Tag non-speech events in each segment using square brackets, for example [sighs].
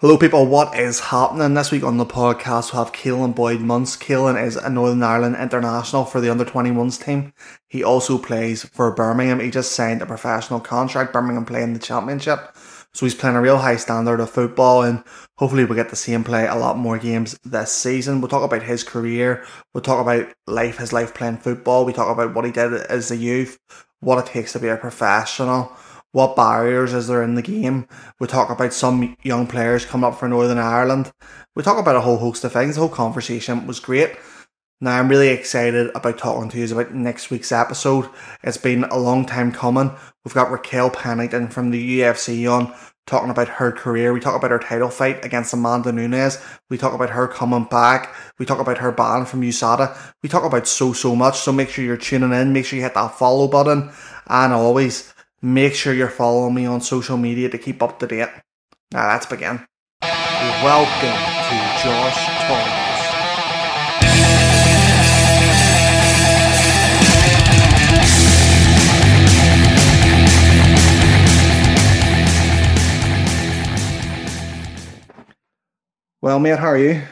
Hello, people. What is happening this week on the podcast? We have Caolan Boyd Munce. Caolan is a Northern Ireland international for the under 21s team. He also plays for Birmingham. He just signed a professional contract. Birmingham playing the championship. So he's playing a real high standard of football and hopefully we'll get to see him play a lot more games this season. We'll talk about his career. We'll talk about life, his life playing football. We talk about what he did as a youth, what it takes to be a professional what barriers is there in the game. We talk about some young players coming up for Northern Ireland. We talk about a whole host of things. The whole conversation was great. Now I'm really excited about talking to you about next week's episode. It's been a long time coming. We've got Raquel Pennington from the UFC on talking about her career. We talk about her title fight against Amanda Nunes. We talk about her coming back. We talk about her ban from USADA. We talk about so, so much. So make sure you're tuning in. Make sure you hit that follow button. And always, Make sure you're following me on social media to keep up to date. Now let's begin. Welcome to Josh Talks. Well, mate, how are you?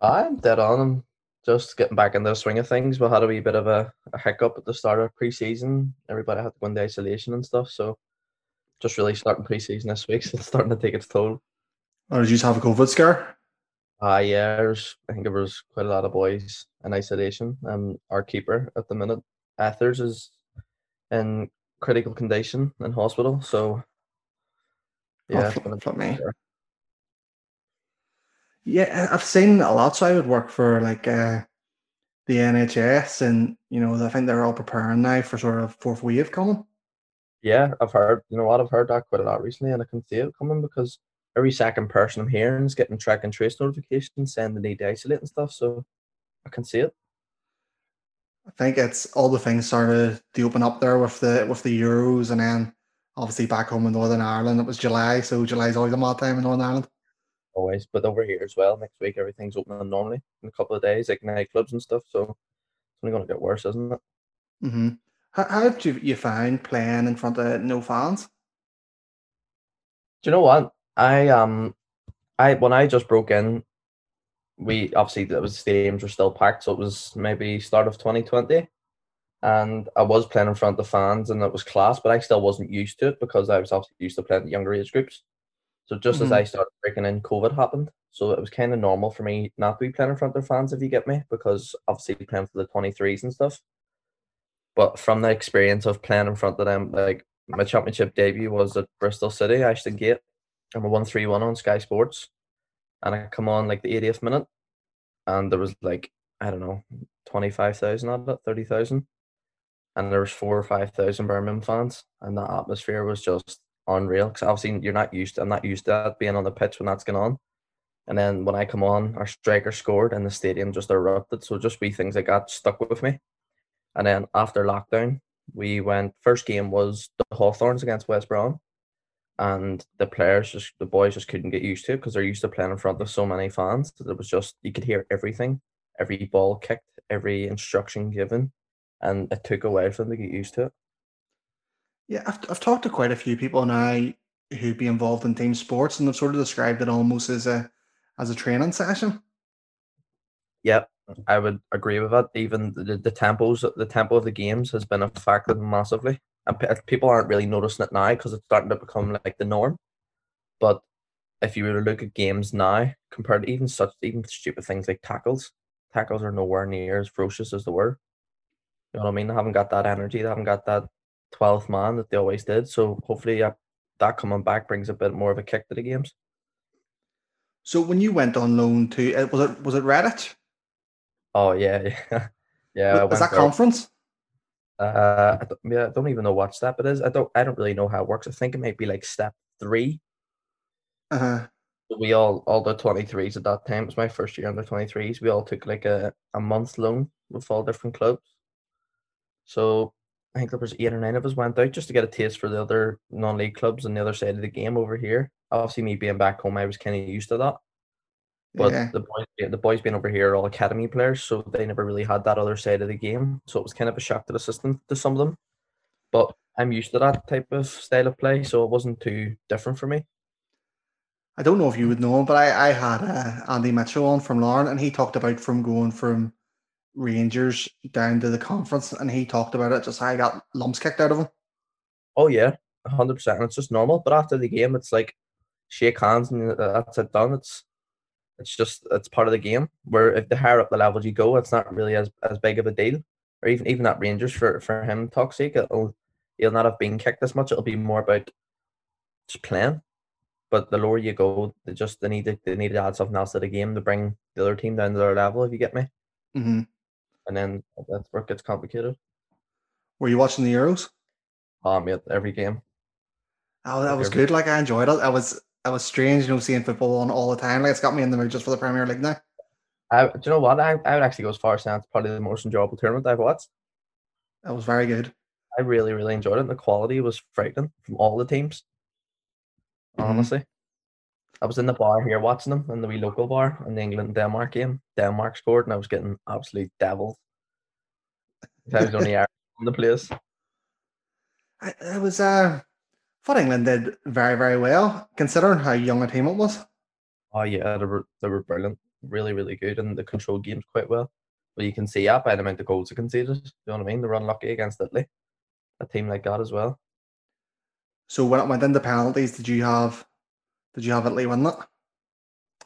I'm dead on. I'm just getting back in the swing of things. We had a wee bit of a, a hiccup at the start of pre-season. Everybody had to go into isolation and stuff. So just really starting pre-season this week. [laughs] So it's starting to take its toll. Or did you just have a COVID scare? Ah, uh, yeah. There's, I think there was quite a lot of boys in isolation. Um, our keeper at the minute, Ethers, is in critical condition in hospital. So yeah, oh, flip, me. Yeah, I've seen a lot. So I would work for like uh, the NHS, and you know, I think they're all preparing now for sort of fourth wave coming. Yeah, I've heard. You know what? I've heard that quite a lot recently, and I can see it coming because every second person I'm hearing is getting track and trace notifications saying they need to isolate and stuff. So I can see it. I think it's all the things started to open up there with the with the Euros, and then obviously back home in Northern Ireland it was July, so July's always a mad time in Northern Ireland always. But over here as well, next week everything's opening normally in a couple of days, like nightclubs and stuff. So it's only going to get worse, isn't it? Mm-hmm. How, how did you, you find playing in front of no fans? Do you know what? I um, I when I just broke in, we obviously the stadiums were still packed, so it was maybe start of 2020 and I was playing in front of fans and it was class, but I still wasn't used to it because I was obviously used to playing younger age groups. So just mm-hmm. as I started breaking in, COVID happened. So it was kind of normal for me not to be playing in front of fans, if you get me, because obviously playing for the 23s and stuff. But from the experience of playing in front of them, like my championship debut was at Bristol City, Ashton Gate, and we won 3 1 on Sky Sports. And I come on like the 80th minute, and there was like, I don't know, 25,000 at it, 30,000. And there was four or 5,000 Birmingham fans, and that atmosphere was just unreal because obviously you're not used to I'm not used to that being on the pitch when that's going on. And then when I come on, our striker scored and the stadium just erupted. So just be things that got stuck with me. And then after lockdown, we went first game was the Hawthorns against West Brom. And the players just the boys just couldn't get used to it because they're used to playing in front of so many fans. It was just you could hear everything, every ball kicked, every instruction given, and it took a while for them to get used to it. Yeah, I've, I've talked to quite a few people now who'd be involved in team sports, and they've sort of described it almost as a as a training session. Yep, I would agree with that. Even the, the tempos, the tempo of the games has been affected massively, and people aren't really noticing it now because it's starting to become like the norm. But if you were to look at games now, compared to even such even stupid things like tackles, tackles are nowhere near as ferocious as they were. You know what I mean? They haven't got that energy. They haven't got that 12th man that they always did. So hopefully that coming back brings a bit more of a kick to the games. So when you went on loan to uh, was it was it Redditch? Oh yeah, [laughs] yeah, yeah. Was that there. conference? Uh, I don't, yeah, I don't even know what step it is. I don't. I don't really know how it works. I think it might be like step three. Uh huh. We all all the twenty threes at that time. It was my first year under twenty threes. We all took like a a month loan with all different clubs. So I think there was eight or nine of us went out just to get a taste for the other non-league clubs on the other side of the game over here. Obviously, me being back home, I was kind of used to that. But yeah. the boys, the boys being over here are all academy players, so they never really had that other side of the game. So it was kind of a shock to the system to some of them. But I'm used to that type of style of play, so it wasn't too different for me. I don't know if you would know but I, I had uh, Andy Mitchell on from Larne, and he talked about from going from Rangers down to the conference, and he talked about it just how he got lumps kicked out of him. Oh yeah, hundred percent. It's just normal. But after the game, it's like shake hands and that's it done. It's it's just it's part of the game. Where if the higher up the levels you go, it's not really as, as big of a deal. Or even even that Rangers for for him toxic, it'll he'll not have been kicked as much. It'll be more about just playing. But the lower you go, they just they need to they need to add something else to the game to bring the other team down to their level. If you get me. Mm-hmm. And then that's where it gets complicated. Were you watching the Euros? Um, yeah, every game. Oh, that was good. Like I enjoyed it. I was I was strange, you know, seeing football on all the time. Like it's got me in the mood just for the Premier League now. I, do you know what? I, I would actually go as far as saying it's probably the most enjoyable tournament I've watched. That was very good. I really, really enjoyed it. The quality was frightening from all the teams. Mhm. Honestly. I was in the bar here watching them in the wee local bar in the England Denmark game. Denmark scored and I was getting absolutely deviled. I was only [laughs] in the place. I, it was uh thought England did very, very well, considering how young a team it was. Oh yeah, they were they were brilliant. Really, really good and they controlled games quite well. But you can see that by the amount of goals they conceded. You know what I mean? They were unlucky against Italy. A team like that as well. So when it went into penalties, did you have did you have Italy win that?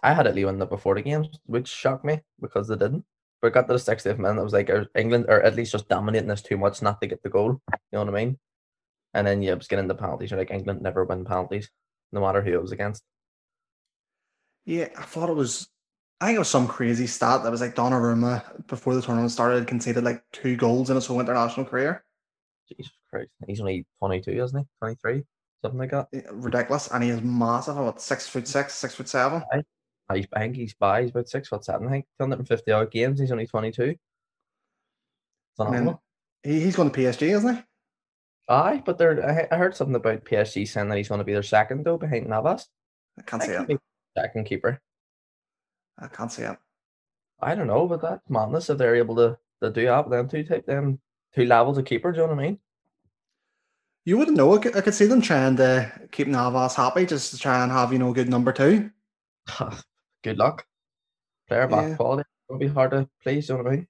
I had Italy win that before the games, which shocked me because they didn't. But it got to the 60th minute, I was like, er, England or at least just dominating this too much not to get the goal. You know what I mean? And then yeah, it was getting the penalties. You're like, England never win penalties, no matter who it was against. Yeah, I thought it was. I think it was some crazy stat that was like Donnarumma before the tournament started conceded like two goals in his whole international career. Jesus Christ. He's only 22, isn't he? 23? Something like that. Eh, ridiculous, and he is massive. What six foot six, six foot seven? I, I think he's by, he's about six foot seven, I think. 250 odd games, he's only 22. Phenomenal. he, he's going to PSG, isn't he? Aye, but they're, I, I heard something about PSG saying that he's going to be their second, though, behind Navas. I can't That see it. be Second keeper. I can't see it. I don't know, but that madness if they're able to, to do that. Them two type them two levels of keeper. Do you know what I mean? You wouldn't know. I could, I could see them trying to keep Navas happy, just to try and have you know good number two. [laughs] Good luck. Player back Yeah. quality. It'll be hard to please. You know what I mean?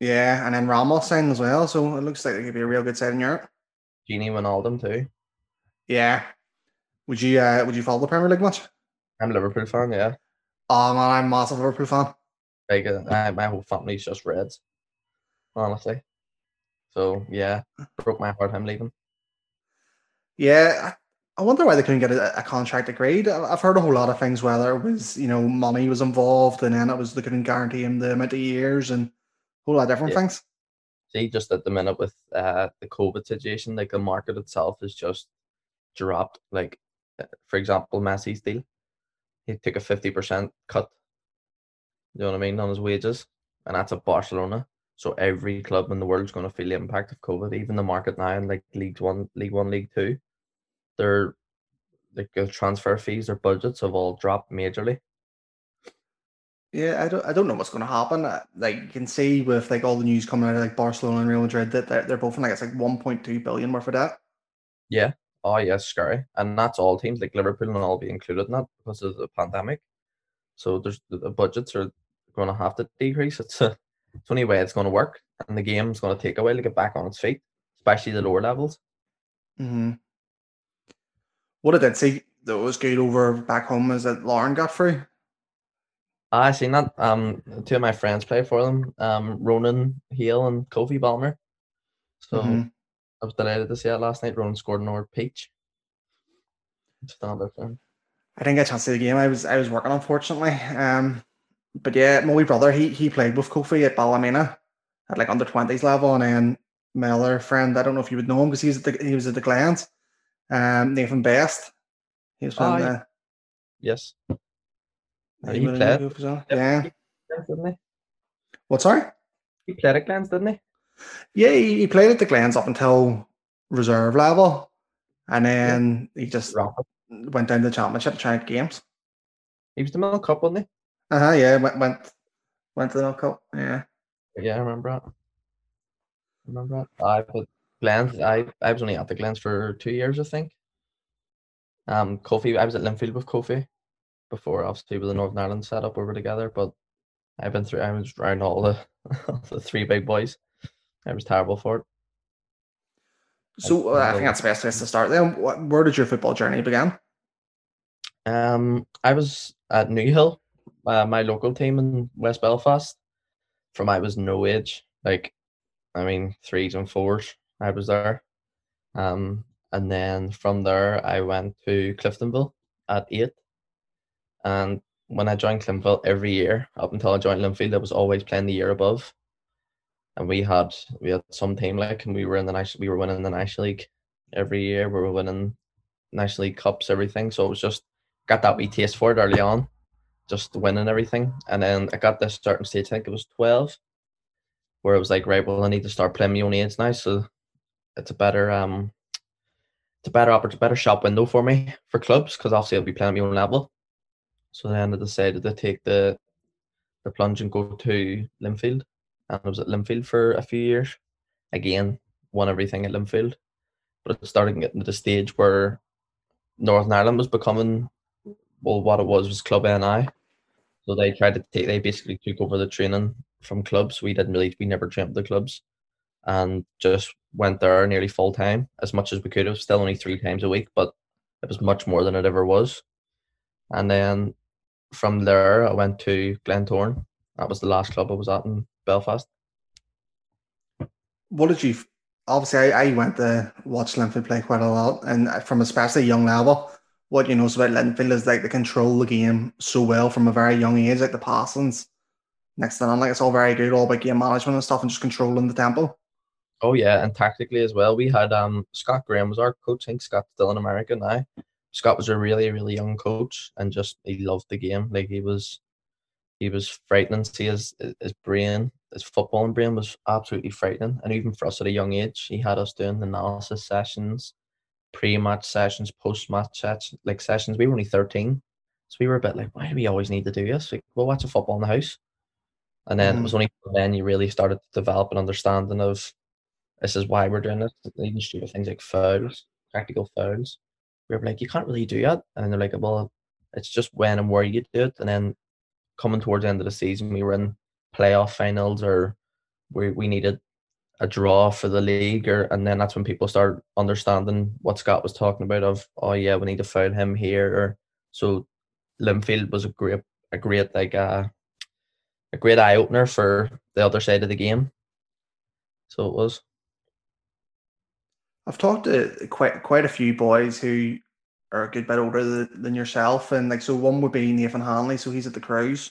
Yeah, and then Ramos signed as well, so it looks like it could be a real good side in Europe. Gini Wijnaldum too. Yeah. Would you uh, would you follow the Premier League much? I'm a Liverpool fan. Yeah, Oh man, I'm a massive Liverpool fan. like uh, my whole family's just Reds. Honestly. So yeah, broke my heart. I'm leaving. Yeah, I wonder why they couldn't get a, a contract agreed. I've heard a whole lot of things, whether it was you know money was involved, and then it was they couldn't guarantee him the amount of years and a whole lot of different Yeah. things. See, just at the minute with uh the COVID situation, like the market itself is just dropped. Like, uh, for example, Messi's deal, he took a fifty percent cut. You know what I mean on his wages, and that's at Barcelona. So every club in the world is going to feel the impact of COVID. Even the market now in like League One, League One, League Two, their like the transfer fees, or budgets have all dropped majorly. Yeah, I don't, I don't know what's going to happen. Like you can see with like all the news coming out of like Barcelona and Real Madrid that they're, they're both in like it's like 1.2 billion worth of debt. Yeah. Oh yes, scary. And that's all teams like Liverpool and all be included in that because of the pandemic. So there's the the budgets are going to have to decrease. It's a, it's the only way it's going to work, and the game's going to take a while to get back on its feet, especially the lower levels. Mm-hmm. What I did see that was good over back home is that Larne got through. I seen that. Um, two of my friends play for them. Um, Ronan Hale and Kofi Balmer. So Mhm. I was delighted to see that last night. Ronan scored an over peach. Up for him. I didn't get a chance to see the game. I was I was working unfortunately. Um, but yeah, my wee brother he he played with Kofi at Ballymena at like under twenties level, and then my other friend I don't know if you would know him because he's at the he was at the Glens. Um, Nathan Best. He was playing Oh, yeah. Yes. uh, he played. known was on. Yeah. Didn't he? What? Sorry. He played at Glens, didn't he? Yeah, he, he played at the Glens up until reserve level, and then he just Rampant. went down to the championship to try games. He was the Milk Cup, wasn't he? Uh huh. Yeah, went went went to the World Cup. Yeah. Yeah, I remember that. I remember that. I but Glens, I I was only at the Glens for two years, I think. Um, Kofi, I was at Linfield with Kofi before, obviously, with the Northern Ireland setup we were together. But I've been through, I was around all the, [laughs] the three big boys. I was terrible for it. So uh, I think that's the best place to start. Then, what, where did your football journey begin? Um, I was at Newhill, uh, my local team in West Belfast. From I was no age, like, I mean, threes and fours. I was there. Um, and then from there, I went to Cliftonville at eight. And when I joined Cliftonville every year, up until I joined Linfield, I was always playing the year above. And we had we had some team like, and we were in the national, we were winning the national league every year. We were winning national league cups, everything. So it was just got that wee taste for it early on, just winning everything. And then I got this certain stage, I think it was twelve, where it was like, right, well, I need to start playing my own age now. So it's a better um it's a better opportunity, better shop window for me for clubs because obviously I'll be playing at my own level. So then I decided to take the the plunge and go to Linfield, and I was at Linfield for a few years. Again, won everything at Linfield, but it started getting to the stage where Northern Ireland was becoming well, what it was was Club NI. So they tried to take, they basically took over the training from clubs. We didn't really, we never trained the clubs, and just went there nearly full time as much as we could. It was still only three times a week, but it was much more than it ever was. And then from there, I went to Glentoran. That was the last club I was at in Belfast. What did you? Obviously, I, I went to watch Linfield play quite a lot, and from especially young level, what you know about Linfield is like they control the game so well from a very young age, like the passings. Next to none, like it's all very good, all about game management and stuff, and just controlling the tempo. Oh yeah, and tactically as well. We had um Scott Graham was our coach. I think Scott's still in America now. Scott was a really, really young coach and just he loved the game. Like he was he was frightening. to See his his brain, his footballing brain was absolutely frightening. And even for us at a young age, he had us doing analysis sessions, pre-match sessions, post-match sessions, like sessions. We were only 13. So we were a bit like, why do we always need to do this? Like, we'll watch a football in the house. And then mm. it was only then you really started to develop an understanding of this is why we're doing this. Even stupid things like fouls, practical fouls. We were like, you can't really do that. And they're like, well, it's just when and where you do it. And then coming towards the end of the season, we were in playoff finals or we, we needed a draw for the league or and then that's when people start understanding what Scott was talking about of oh yeah we need to foul him here or so Linfield was a great a great like uh, a great eye opener for the other side of the game. So it was. I've talked to quite quite a few boys who are a good bit older than yourself, and like so one would be Nathan Hanley, so he's at the Crues.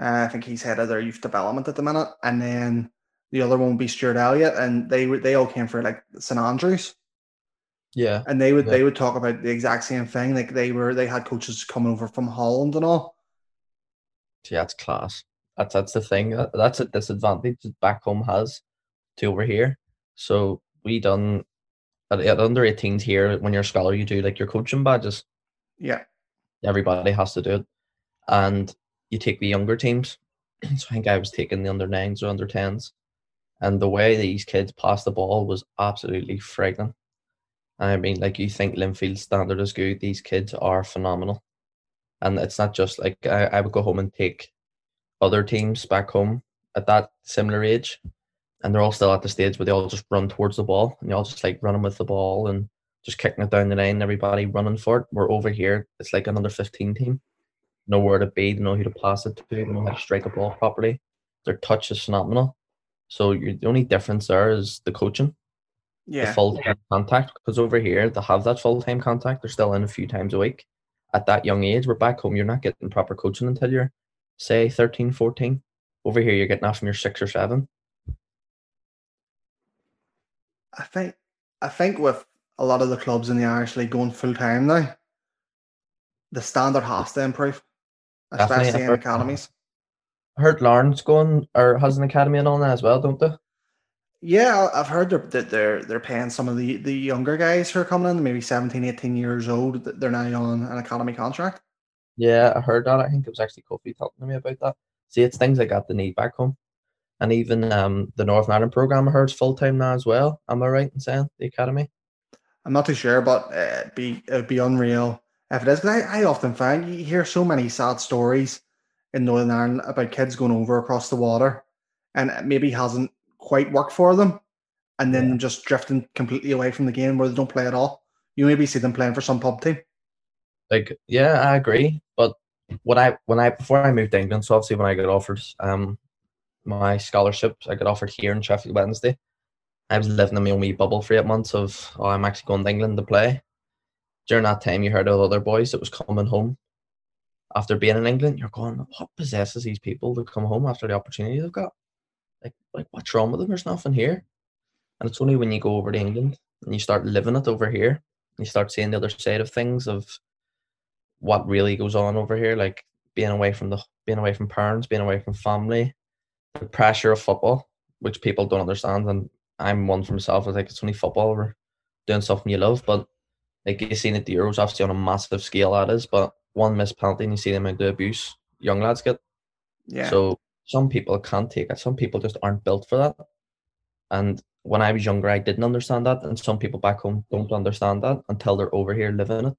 Uh, I think he's head of their youth development at the minute, and then the other one would be Stuart Elliott, and they they all came for like St Andrews. Yeah, and they would yeah. they would talk about the exact same thing. Like they were they had coaches coming over from Holland and all. Yeah, it's class. That's that's the thing. That's a disadvantage that back home has to over here. So we done at, at under 18s here when you're a scholar you do like your coaching badges? Yeah. Everybody has to do it. And you take the younger teams. [clears throat] So i think i was taking the under 9s or under 10s and the way these kids pass the ball was absolutely frightening. I mean like you think linfield standard is good. These kids are phenomenal. And it's not just like I, I would go home and take other teams back home at that similar age and they're all still at the stage where they all just run towards the ball and they all just like running with the ball and just kicking it down the line. everybody running for it. We're over here, it's like another 15 team. Know where to be, they know who to pass it to, they know how to strike a ball properly. Their touch is phenomenal. So the only difference there is the coaching. Yeah. The full time contact. Because over here they have that full time contact. They're still in a few times a week. At that young age, we're back home, you're not getting proper coaching until you're say 13, 14. Over here you're getting off from your six or seven. I think I think with a lot of the clubs in the Irish League going full time now, the standard has to improve, especially Definitely. in academies. I heard Larne's going or has an academy and all that as well, don't they? Yeah, I've heard that they're they're paying some of the, the younger guys who are coming in, maybe 17, 18 years old, they're now on an academy contract. Yeah, I heard that. I think it was actually Kofi talking to me about that. See, it's things like that they need back home and even um, the Northern Ireland program I heard is full time now as well. Am I right in saying the academy? I'm not too sure, but uh, it'd be it'd be unreal if it is. Because I, I often find you hear so many sad stories in Northern Ireland about kids going over across the water, and it maybe hasn't quite worked for them, and then Yeah. just drifting completely away from the game where they don't play at all. You maybe see them playing for some pub team. Like, yeah, I agree. But when I when I before I moved to England, so obviously when I got offered um my scholarships, I got offered here in Sheffield Wednesday. I was living in my own wee bubble for eight months of oh I'm actually going to England to play. During that time you heard of other boys that was coming home after being in England, you're going, What possesses these people to come home after the opportunity they've got? Like like what's wrong with them? There's nothing here. And it's only when you go over to England and you start living it over here, you start seeing the other side of things of what really goes on over here, like being away from the being away from parents, being away from family, the pressure of football, which people don't understand. And I'm one for myself. I think it's only football. We're doing something you love, but like you've seen at the Euros, obviously on a massive scale that is. But one missed penalty, and you see them into abuse young lads get. Yeah. So some people can't take it. Some people just aren't built for that. And when I was younger, I didn't understand that, and some people back home don't understand that until they're over here living it.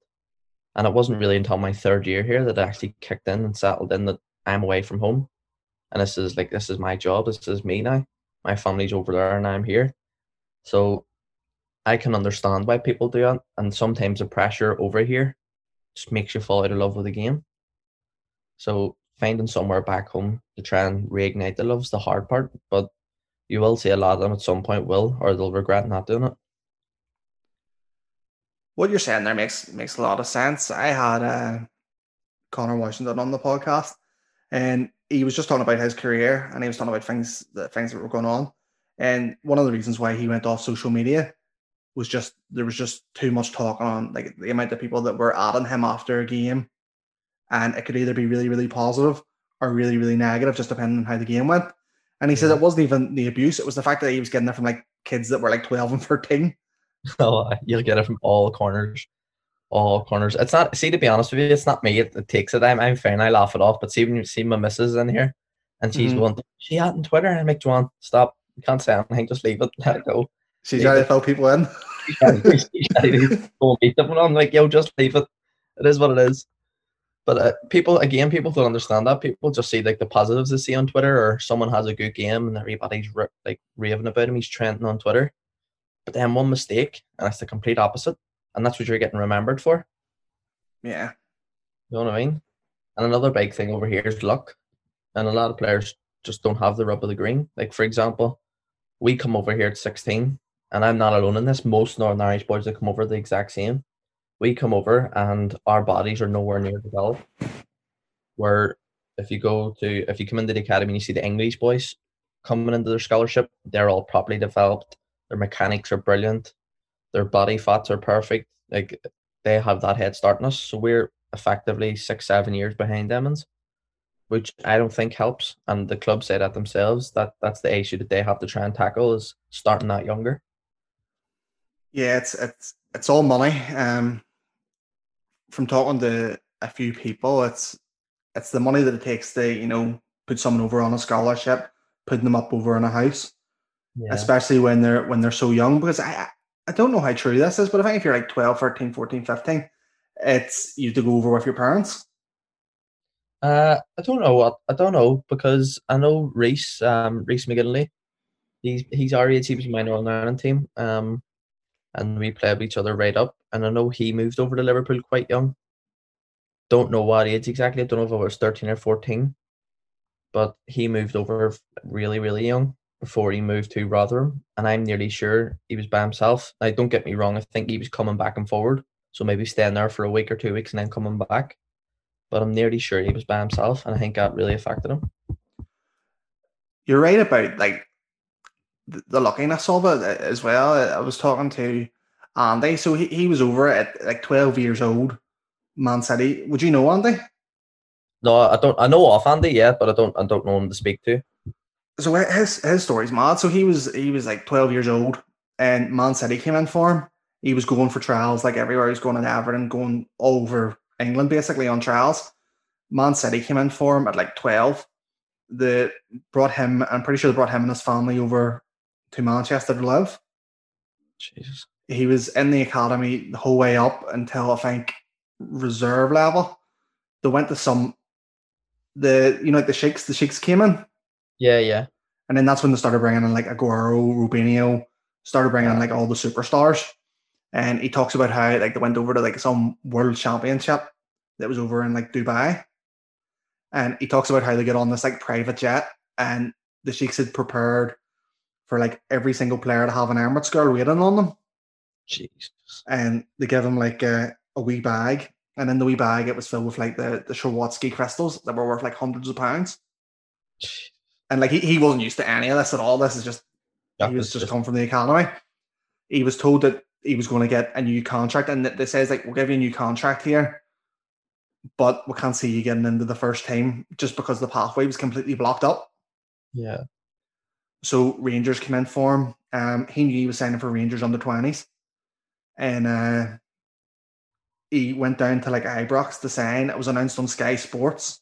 And it wasn't really until my third year here that I actually kicked in and settled in that I'm away from home, and this is like this is my job. This is me now. My family's over there, and I'm here. So I can understand why people do it, and sometimes the pressure over here just makes you fall out of love with the game. So finding somewhere back home to try and reignite the love's the hard part, but you will see a lot of them at some point will, or they'll regret not doing it. what you're saying there makes makes a lot of sense. I had uh, Conor Washington on the podcast, and he was just talking about his career, and he was talking about things the things that were going on. And one of the reasons why he went off social media was just there was just too much talk on like the amount of people that were adding him after a game, and it could either be really really positive or really really negative, just depending on how the game went. And he Yeah. it wasn't even the abuse; it was the fact that he was getting it from like kids that were like twelve and thirteen. [laughs] Oh, you'll get it from all corners, all corners. It's not. See, to be honest with you, it's not me. It, it takes it. I'm, I'm and I laugh it off. But see, when you see my missus in here, and she's Mhm. going, she out on Twitter, and I'm like, Joanne, stop. You can't say anything. Just leave it. [laughs] Let it go. She's Leave ready it. to fill people in. She's ready- [laughs] she's ready to meet them. And I'm like, yo, just leave it. It is what it is. But uh, people, again, people don't understand that. People just see like the positives they see on Twitter, or someone has a good game and everybody's like raving about him. He's trending on Twitter. But then one mistake, and it's the complete opposite, and that's what you're getting remembered for. Yeah. You know what I mean? And another big thing over here is luck. And a lot of players just don't have the rub of the green. Like, for example, we come over here at 16, and I'm not alone in this. Most Northern Irish boys that come over are the exact same. We come over, and our bodies are nowhere near developed. Where if you go to, if you come into the academy and you see the English boys coming into their scholarship, they're all properly developed. Their mechanics are brilliant. Their body fats are perfect. Like, they have that head start on us. So we're effectively six, seven years behind Emmons, which I don't think helps. And the club say that themselves that that's the issue that they have to try and tackle is starting that younger. Yeah, it's it's it's all money. Um, from talking to a few people, it's it's the money that it takes to you know put someone over on a scholarship, putting them up over in a house, Yeah. especially when they're when they're so young. Because I I- don't know how true this is, but I think if you're like 12, 13, 14, 15, it's you to go over with your parents. Uh, I don't know what I don't know because I know Reese, um, Reese McGinley, he's he's our age. He was my Northern Ireland team. Um, and we played with each other right up. And I know he moved over to Liverpool quite young. Don't know what age exactly. I don't know if it was thirteen or fourteen, but he moved over really really young before he moved to Rotherham. And I'm nearly sure he was by himself. Now, don't get me wrong. I think he was coming back and forward. So maybe staying there for a week or two weeks and then coming back but I'm nearly sure he was by himself, and I think that really affected him. You're right about like the, the luckiness of it uh, as well. I was talking to Andy, so he, he was over at like 12 years old, Man City. Would you know Andy? No, I don't. I know off Andy, yeah, but I don't. I don't know him to speak to. So his his story's mad. So he was he was like 12 years old, and Man City came in for him. He was going for trials like everywhere. He was going in Everton, going all over England basically on trials. Man City came in for him at like 12. They brought him, I'm pretty sure they brought him and his family over to Manchester to live. Jesus. he was in the academy the whole way up until I think reserve level. They went to some the you know like the sheiks the sheiks came in Yeah, yeah. and then that's when they started bringing in like Aguero, Robinho, started bringing in like all the superstars. And he talks about how like they went over to like some world championship that was over in like Dubai. And he talks about how they get on this like private jet and the Sheikhs had prepared for like every single player to have an Emirates girl waiting on them. Jesus. And they give him like a, a wee bag. And in the wee bag it was filled with like the, the Swarovski crystals that were worth like hundreds of pounds. And like he, he wasn't used to any of this at all. This is just That he was was just, just- come from the academy. He was told that he was going to get a new contract, and that they says like we'll give you a new contract here, but we can't see you getting into the first team just because the pathway was completely blocked up. Yeah. So Rangers came in for him. Um, he knew he was signing for Rangers under twenties, and uh, he went down to like Ibrox to sign. It was announced on Sky Sports.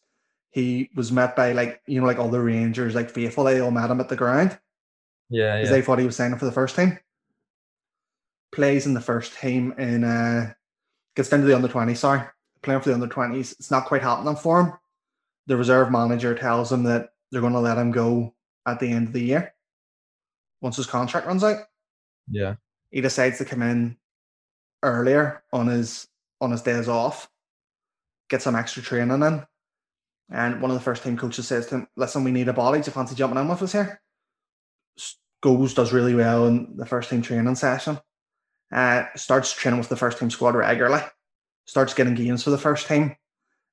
He was met by like you know like all the Rangers like faithful. They all met him at the ground. Yeah, because yeah. they thought he was signing for the first team. Plays in the first team and uh, gets down to the under 20s, sorry. Playing for the under 20s. It's not quite happening for him. The reserve manager tells him that they're going to let him go at the end of the year once his contract runs out. Yeah. He decides to come in earlier on his on his days off, get some extra training in. And one of the first team coaches says to him, Listen, we need a body. Do you fancy jumping in with us here? Goes, does really well in the first team training session. Uh, starts training with the first team squad regularly. Starts getting games for the first team.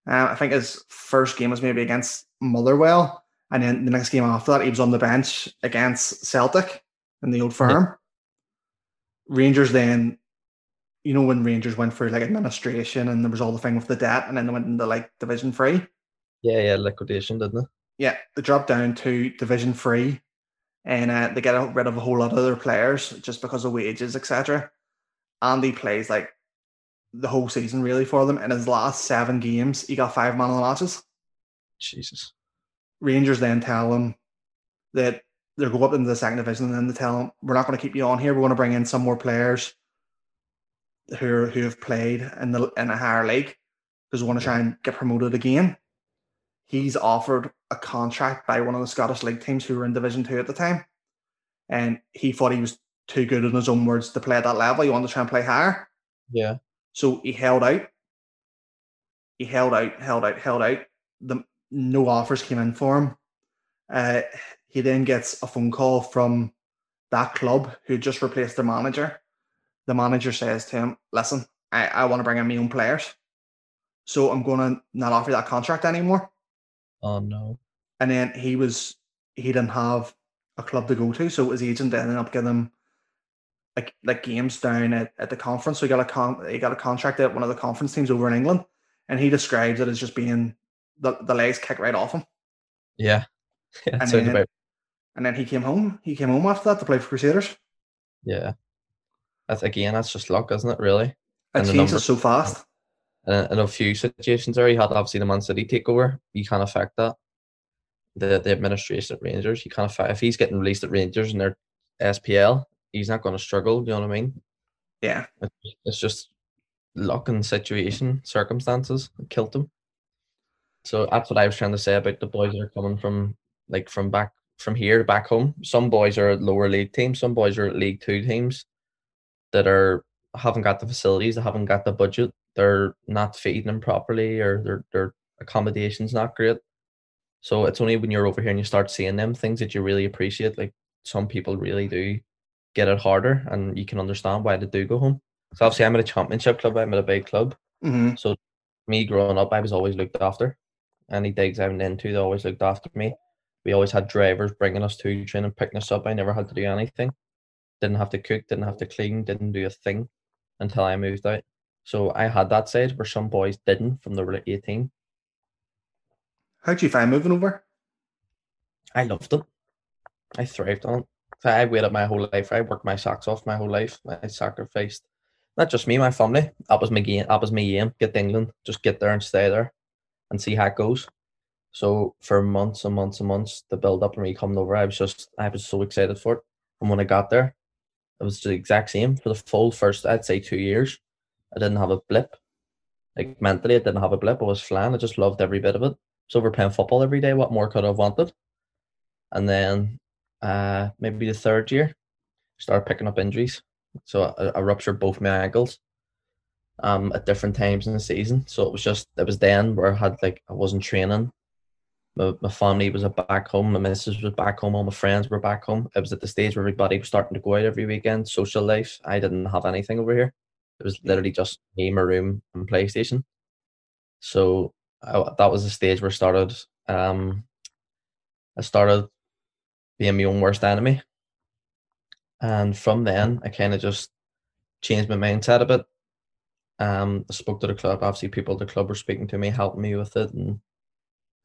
Uh, I think his first game was maybe against Motherwell. And then the next game after that, he was on the bench against Celtic in the old firm. Rangers then, you know, when Rangers went for like administration and there was all the thing with the debt, and then they went into like Division Three. Yeah, yeah, liquidation, didn't it? Yeah, they dropped down to Division Three, and uh, they get rid of a whole lot of their players just because of wages, etc. Andy plays like the whole season really for them. In his last seven games, he got five man of the matches. Jesus. Rangers then tell him that they'll go up into the second division, and then they tell him, "We're not going to keep you on here. We're going to bring in some more players who who have played in the in a higher league because we want to try and get promoted again." He's offered a contract by one of the Scottish league teams who were in Division Two at the time, and he thought he was too good in his own words to play at that level. He wanted to try and play higher. Yeah. So he held out. He held out, held out, held out. The no offers came in for him. Uh, he then gets a phone call from that club who just replaced their manager. The manager says to him, "Listen, I, I want to bring in my own players, so I'm going to not offer that contract anymore." Oh no. And then he was he didn't have a club to go to, so his agent ended up giving him like like games down at, at the conference. So he got a con he got a contract at one of the conference teams over in England, and he describes it as just being the, the legs kicked right off him. Yeah. [laughs] Yeah, And then- about And then he came home. He came home after that to play for Crusaders. yeah. That's again, that's just luck, isn't it? Really. It And changes so fast. And in a few situations there, you had obviously the Man City takeover. You can't affect that. The the administration at Rangers, you can't affect if he's getting released at Rangers and they're SPL, he's not going to struggle. You know what I mean? Yeah. It's- It's just luck and situation, circumstances killed him. So that's what I was trying to say about the boys that are coming from like from back from here to back home. Some boys are lower league teams, some boys are League Two teams that are haven't got the facilities, they haven't got the budget, they're not feeding them properly, or their their accommodation's not great. So it's only when you're over here and you start seeing them things that you really appreciate. Like some people really do get it harder, and you can understand why they do go home. So obviously, I'm at a championship club. I'm at a big club. hmm So me growing up, I was always looked after. Any digs I went into, they always looked after me. We always had drivers bringing us to training, picking us up. I never had to do anything. Didn't have to cook, didn't have to clean, didn't do a thing until I moved out. So I had that side where some boys didn't from the were like 18. How'd you find moving over? I loved it. I thrived on it. So I waited my whole life. I worked my socks off my whole life. I sacrificed. Not just me, my family. That was my game. That was my aim. Get to England. Just get there and stay there and see how it goes. So for months and months and months, the build up and me coming over, I was just I was so excited for it. And when I got there, it was the exact same for the full first, I'd say, two years. I didn't have a blip. Like mentally, I didn't have a blip. I was flying. I just loved every bit of it. So we're playing football every day. What more could I have wanted? And then uh, maybe the third year, started picking up injuries. So I, I ruptured both my ankles um, at different times in the season. So it was just, it was then where I had like, I wasn't training. My, my family was back home. My missus was back home. All my friends were back home. It was at the stage where everybody was starting to go out every weekend, social life. I didn't have anything over here. It was literally just me, my room, and PlayStation. So I, that was the stage where I started. Um, I started being my own worst enemy, and from then I kind of just changed my mindset a bit. Um, I spoke to the club. Obviously, people at the club were speaking to me, helping me with it, and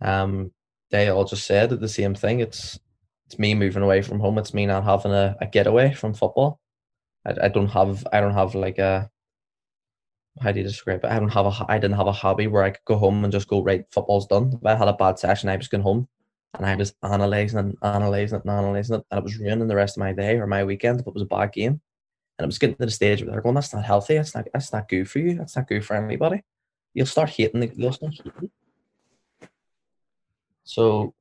um, they all just said the same thing. It's it's me moving away from home. It's me not having a, a getaway from football. I, I don't have I don't have like a how do you describe it? I don't have a I didn't have a hobby where I could go home and just go right. Football's done. If I had a bad session, I was going home and I was analysing and analysing it and analysing it, and it was ruining the rest of my day or my weekend if it was a bad game. And it was getting to the stage where they're going, "That's not healthy. That's not that's not good for you. That's not good for anybody." You'll start hating the you'll start hating. So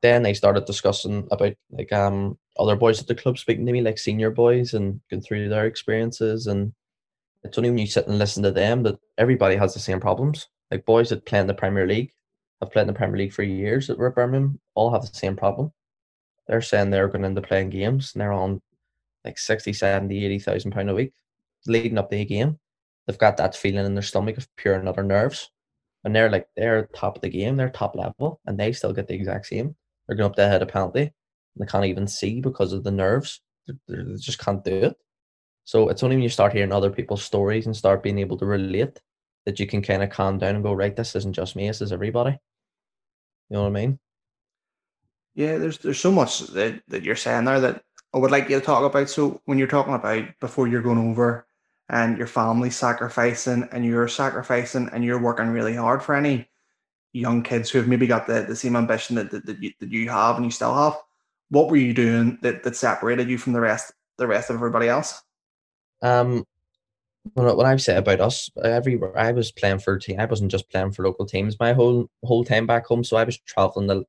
then they started discussing about like um other boys at the club speaking to me, like senior boys, and going through their experiences. And it's only when you sit and listen to them that everybody has the same problems. Like boys that play in the Premier League, have played in the Premier League for years at Birmingham, all have the same problem. They're saying they're going into playing games and they're on like 60, 70, 80,000 pound a week leading up to a game. They've got that feeling in their stomach of pure and utter nerves. And they're like, they're top of the game, they're top level, and they still get the exact same. They're going up to head a penalty, and they can't even see because of the nerves. They just can't do it. So it's only when you start hearing other people's stories and start being able to relate that you can kind of calm down and go, right, this isn't just me, this is everybody. You know what I mean? Yeah, there's there's so much that, that you're saying there that I would like you to talk about. So when you're talking about before you're going over and your family sacrificing and you're sacrificing and you're working really hard for any young kids who have maybe got the, the same ambition that, that, that, you, that you have and you still have, what were you doing that, that separated you from the rest the rest of everybody else? Um, when I've said about us, every I was playing for team. I wasn't just playing for local teams my whole whole time back home. So I was traveling the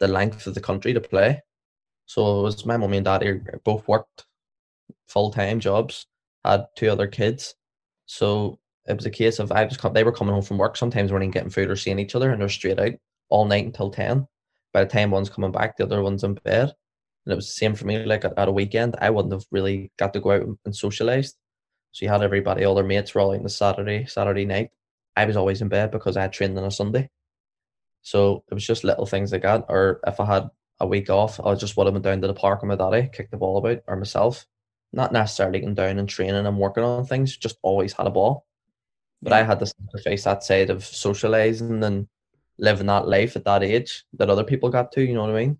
the length of the country to play. So it was my mummy and daddy both worked full time jobs, had two other kids. So it was a case of I was they were coming home from work. Sometimes we weren't even getting food or seeing each other, and they're straight out all night until ten. By the time one's coming back, the other one's in bed. And it was the same for me. Like at, at a weekend, I wouldn't have really got to go out and socialized. So you had everybody, all their mates were all out on the Saturday, Saturday night. I was always in bed because I had trained on a Sunday. So it was just little things like that. Or if I had a week off, I just would have went down to the park with my daddy, kicked the ball about, or myself. Not necessarily going down and training and working on things, just always had a ball. But yeah. I had to sacrifice that side of socializing and living that life at that age that other people got to, you know what I mean?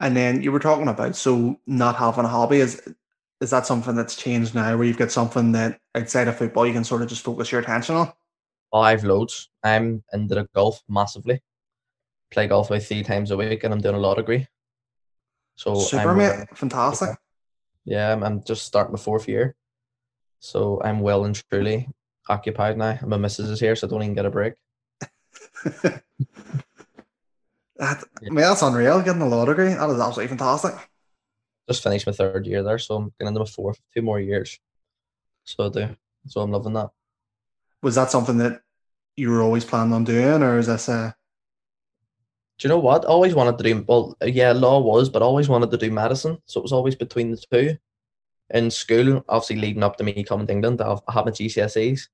And then you were talking about so not having a hobby is is that something that's changed now where you've got something that outside of football you can sort of just focus your attention on? Oh, I've loads. I'm into the golf massively. Play golf about three times a week and I'm doing a law degree. So super I'm, mate, fantastic. Yeah, I'm, I'm just starting the fourth year. So I'm well and truly occupied now. My missus is here, so I don't even get a break. [laughs] that, I mean, that's unreal. Getting a law degree, that is absolutely fantastic just finished my third year there, so I'm going into my fourth, two more years. So I do. So I'm loving that. Was that something that you were always planning on doing, or is this a? Do you know what? I always wanted to do well. Yeah, law was, but I always wanted to do medicine. So it was always between the two. In school, obviously leading up to me coming to England, I had my GCSEs,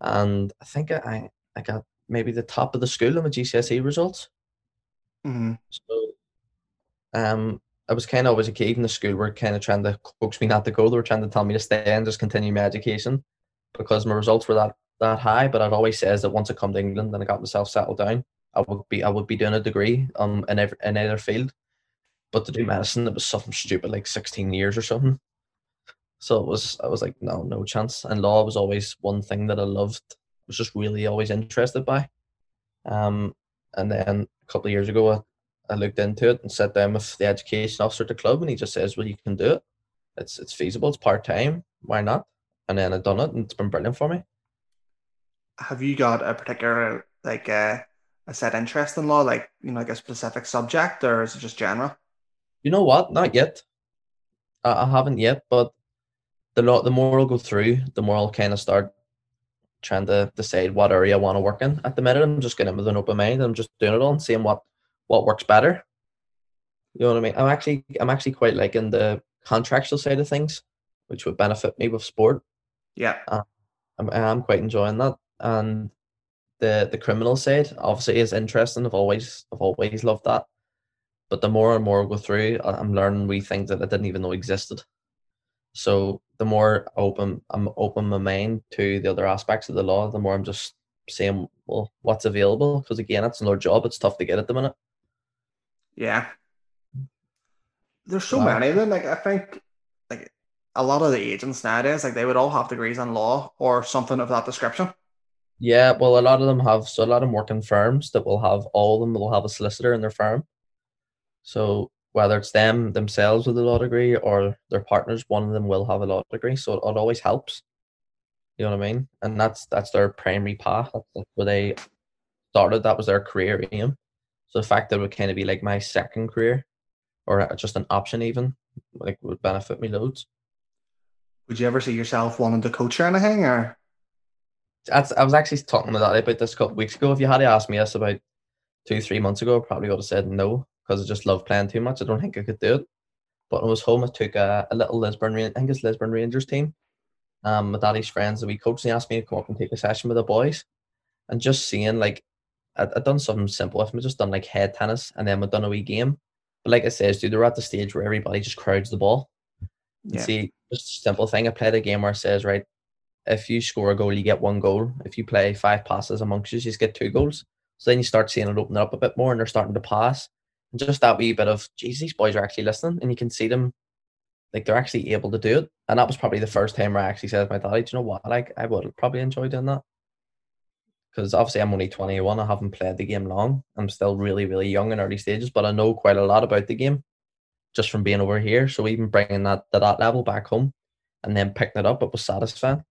and I think I I got maybe the top of the school in my GCSE results. Mm-hmm. So, um, I was kind of always a kid in the school were kind of trying to coax me not to go. They were trying to tell me to stay and just continue my education because my results were that that high. But I'd always says that once I come to England and I got myself settled down, I would be I would be doing a degree um in every, in either field. But to do medicine, it was something stupid like sixteen years or something. So it was I was like no no chance. And law was always one thing that I loved. Was just really always interested by. Um, and then a couple of years ago, I looked into it and sat down with the education officer at the club, and he just says, "Well, you can do it. It's it's feasible. It's part time. Why not?" And then I've done it, and it's been brilliant for me. Have you got a particular like uh, a set interest in law, like you know, like a specific subject, or is it just general? You know what? Not yet. I, I haven't yet, but the lot the more I'll go through, the more I'll kind of start trying to decide what area I want to work in. At the minute, I'm just getting with an open mind. I'm just doing it all and seeing what what works better. You know what I mean? I'm actually I'm actually quite liking the contractual side of things, which would benefit me with sport. Yeah, uh, I'm I'm quite enjoying that, and the the criminal side obviously is interesting. I've always I've always loved that, but the more and more I go through, I'm learning wee things that I didn't even know existed. So the more open I'm open my mind to the other aspects of the law, the more I'm just saying, well, what's available? Because again, it's another job. It's tough to get at the minute. Yeah. There's so wow. many of them. Like I think like a lot of the agents nowadays, like they would all have degrees in law or something of that description. Yeah, well, a lot of them have. So a lot of them work in firms that will have all of them will have a solicitor in their firm. So whether it's them themselves with a law degree or their partners, one of them will have a law degree. So it, it always helps. You know what I mean? And that's that's their primary path. That's where they started. That was their career aim. So the fact that it would kind of be like my second career, or just an option even, like would benefit me loads. Would you ever see yourself wanting to coach or anything, or? That's, I was actually talking about that about this a couple weeks ago. If you had asked me this about two, three months ago, I probably would have said no because I just love playing too much. I don't think I could do it. But when I was home, I took a, a little Lisburn, I think it's Lisburn Rangers team. Um, my daddy's friends that we coached, and he asked me to come up and take a session with the boys. And just seeing, like, I'd, I'd done something simple. I've just done like head tennis, and then we'd done a wee game. But like I says, dude, they're at the stage where everybody just crowds the ball. Yeah. see, just a simple thing. I played a game where it says, right, if you score a goal, you get one goal. If you play five passes amongst you, you just get two goals. So then you start seeing it open up a bit more, and they're starting to pass just that wee bit of, geez, these boys are actually listening, and you can see them, like they're actually able to do it. And that was probably the first time where I actually said to my daddy, do you know what, like I would probably enjoy doing that. Because obviously I'm only 21, I haven't played the game long. I'm still really, really young in early stages, but I know quite a lot about the game just from being over here. So even bringing that to that level back home and then picking it up, it was satisfying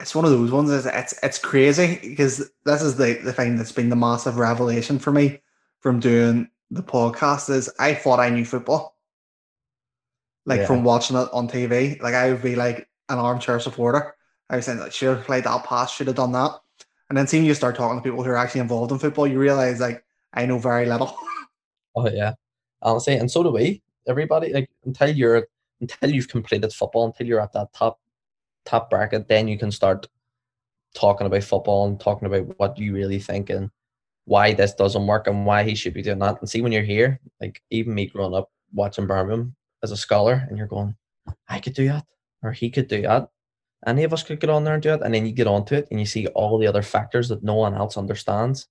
it's one of those ones. It's it's crazy because this is the the thing that's been the massive revelation for me from doing the podcast is I thought I knew football. Like yeah. from watching it on TV. Like I would be like an armchair supporter. I was saying like should have played that pass, should have done that. And then seeing you start talking to people who are actually involved in football, you realize like I know very little. [laughs] oh yeah. Honestly, and so do we. Everybody like until you're until you've completed football, until you're at that top top bracket, then you can start talking about football and talking about what you really think and why this doesn't work and why he should be doing that. And see, when you're here, like even me growing up watching Birmingham as a scholar, and you're going, I could do that, or he could do that. Any of us could get on there and do it. And then you get onto it and you see all the other factors that no one else understands.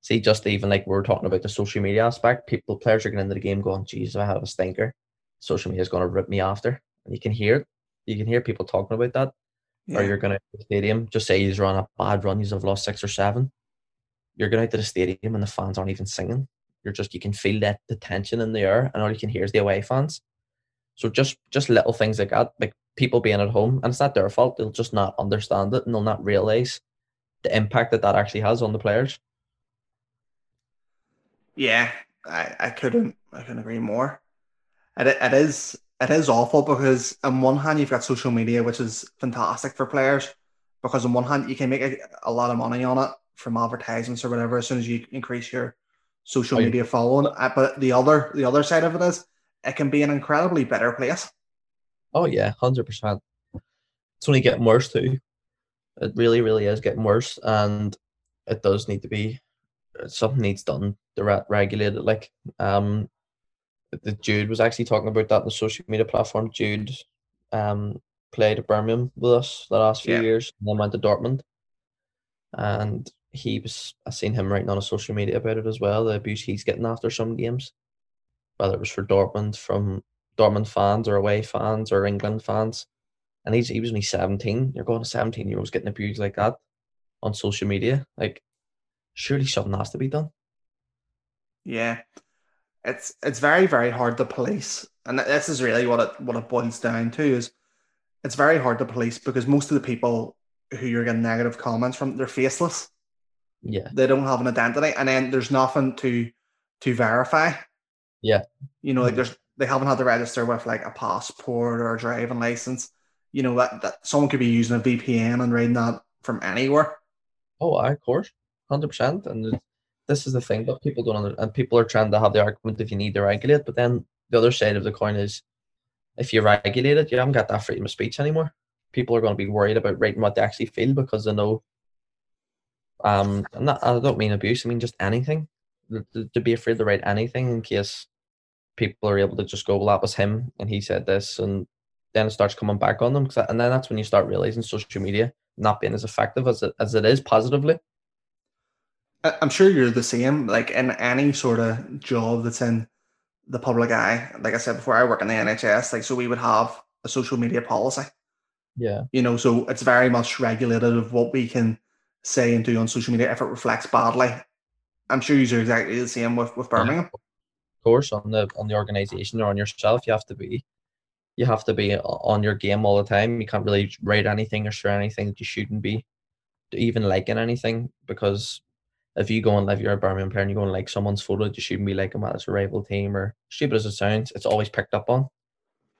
See, just even like we are talking about the social media aspect, people, players are getting into the game going, geez, I have a stinker. Social media is going to rip me after. And you can hear it. You can hear people talking about that. Yeah. Or you're going to the stadium, just say he's run a bad run, he's have lost six or seven you're going out to the stadium and the fans aren't even singing. You're just you can feel that the tension in the air, and all you can hear is the away fans. So just just little things like that, like people being at home, and it's not their fault. They'll just not understand it, and they'll not realize the impact that that actually has on the players. Yeah, I, I couldn't I couldn't agree more. It, it is it is awful because on one hand you've got social media, which is fantastic for players, because on one hand you can make a, a lot of money on it, from advertisements or whatever as soon as you increase your social media following. Uh, but the other the other side of it is it can be an incredibly better place. Oh yeah, hundred percent. It's only getting worse too. It really, really is getting worse, and it does need to be something needs done to re- regulate it. Like um, the Jude was actually talking about that on the social media platform. Jude um played at Birmingham with us the last few yeah. years, and then went to Dortmund. And he was I seen him writing on his social media about it as well, the abuse he's getting after some games. Whether it was for Dortmund from Dortmund fans or away fans or England fans. And he's he was only 17. You're going to 17 year olds getting abused like that on social media. Like surely something has to be done. Yeah, it's it's very very hard to police, and this is really what it what it boils down to is it's very hard to police because most of the people who you're getting negative comments from they're faceless. Yeah, They don't have an identity, and then there's nothing to to verify. Yeah. you know, like mm-hmm. there's they haven't had to register with like a passport or a driving license. You know that that someone could be using a VPN and reading that from anywhere. Oh, aye, of course, hundred percent. And this is the thing that people don't under, and people are trying to have the argument if you need to regulate, but then the other side of the coin is if you regulate it, you haven't got that freedom of speech anymore. People are going to be worried about writing what they actually feel because they know. Um, I'm not, I don't mean abuse. I mean just anything. To- To, to be afraid to write anything in case people are able to just go, "Well, that was him, and he said this," and then it starts coming back on them. And then that's when you start realizing social media not being as effective as it as it is positively. I'm sure you're the same. Like in any sort of job that's in the public eye. Like I said before, I work in the NHS. Like so, we would have a social media policy. Yeah. You know, so it's very much regulated of what we can say and do on social media if it reflects badly. I'm sure you're exactly the same with with Birmingham. Of course on the on the organization or on yourself you have to be you have to be on your game all the time you can't really write anything or share anything that you shouldn't be even liking anything because if you go and live you're a Birmingham player and you go and like someone's photo you shouldn't be liking while it's a rival team or stupid as it sounds it's always picked up on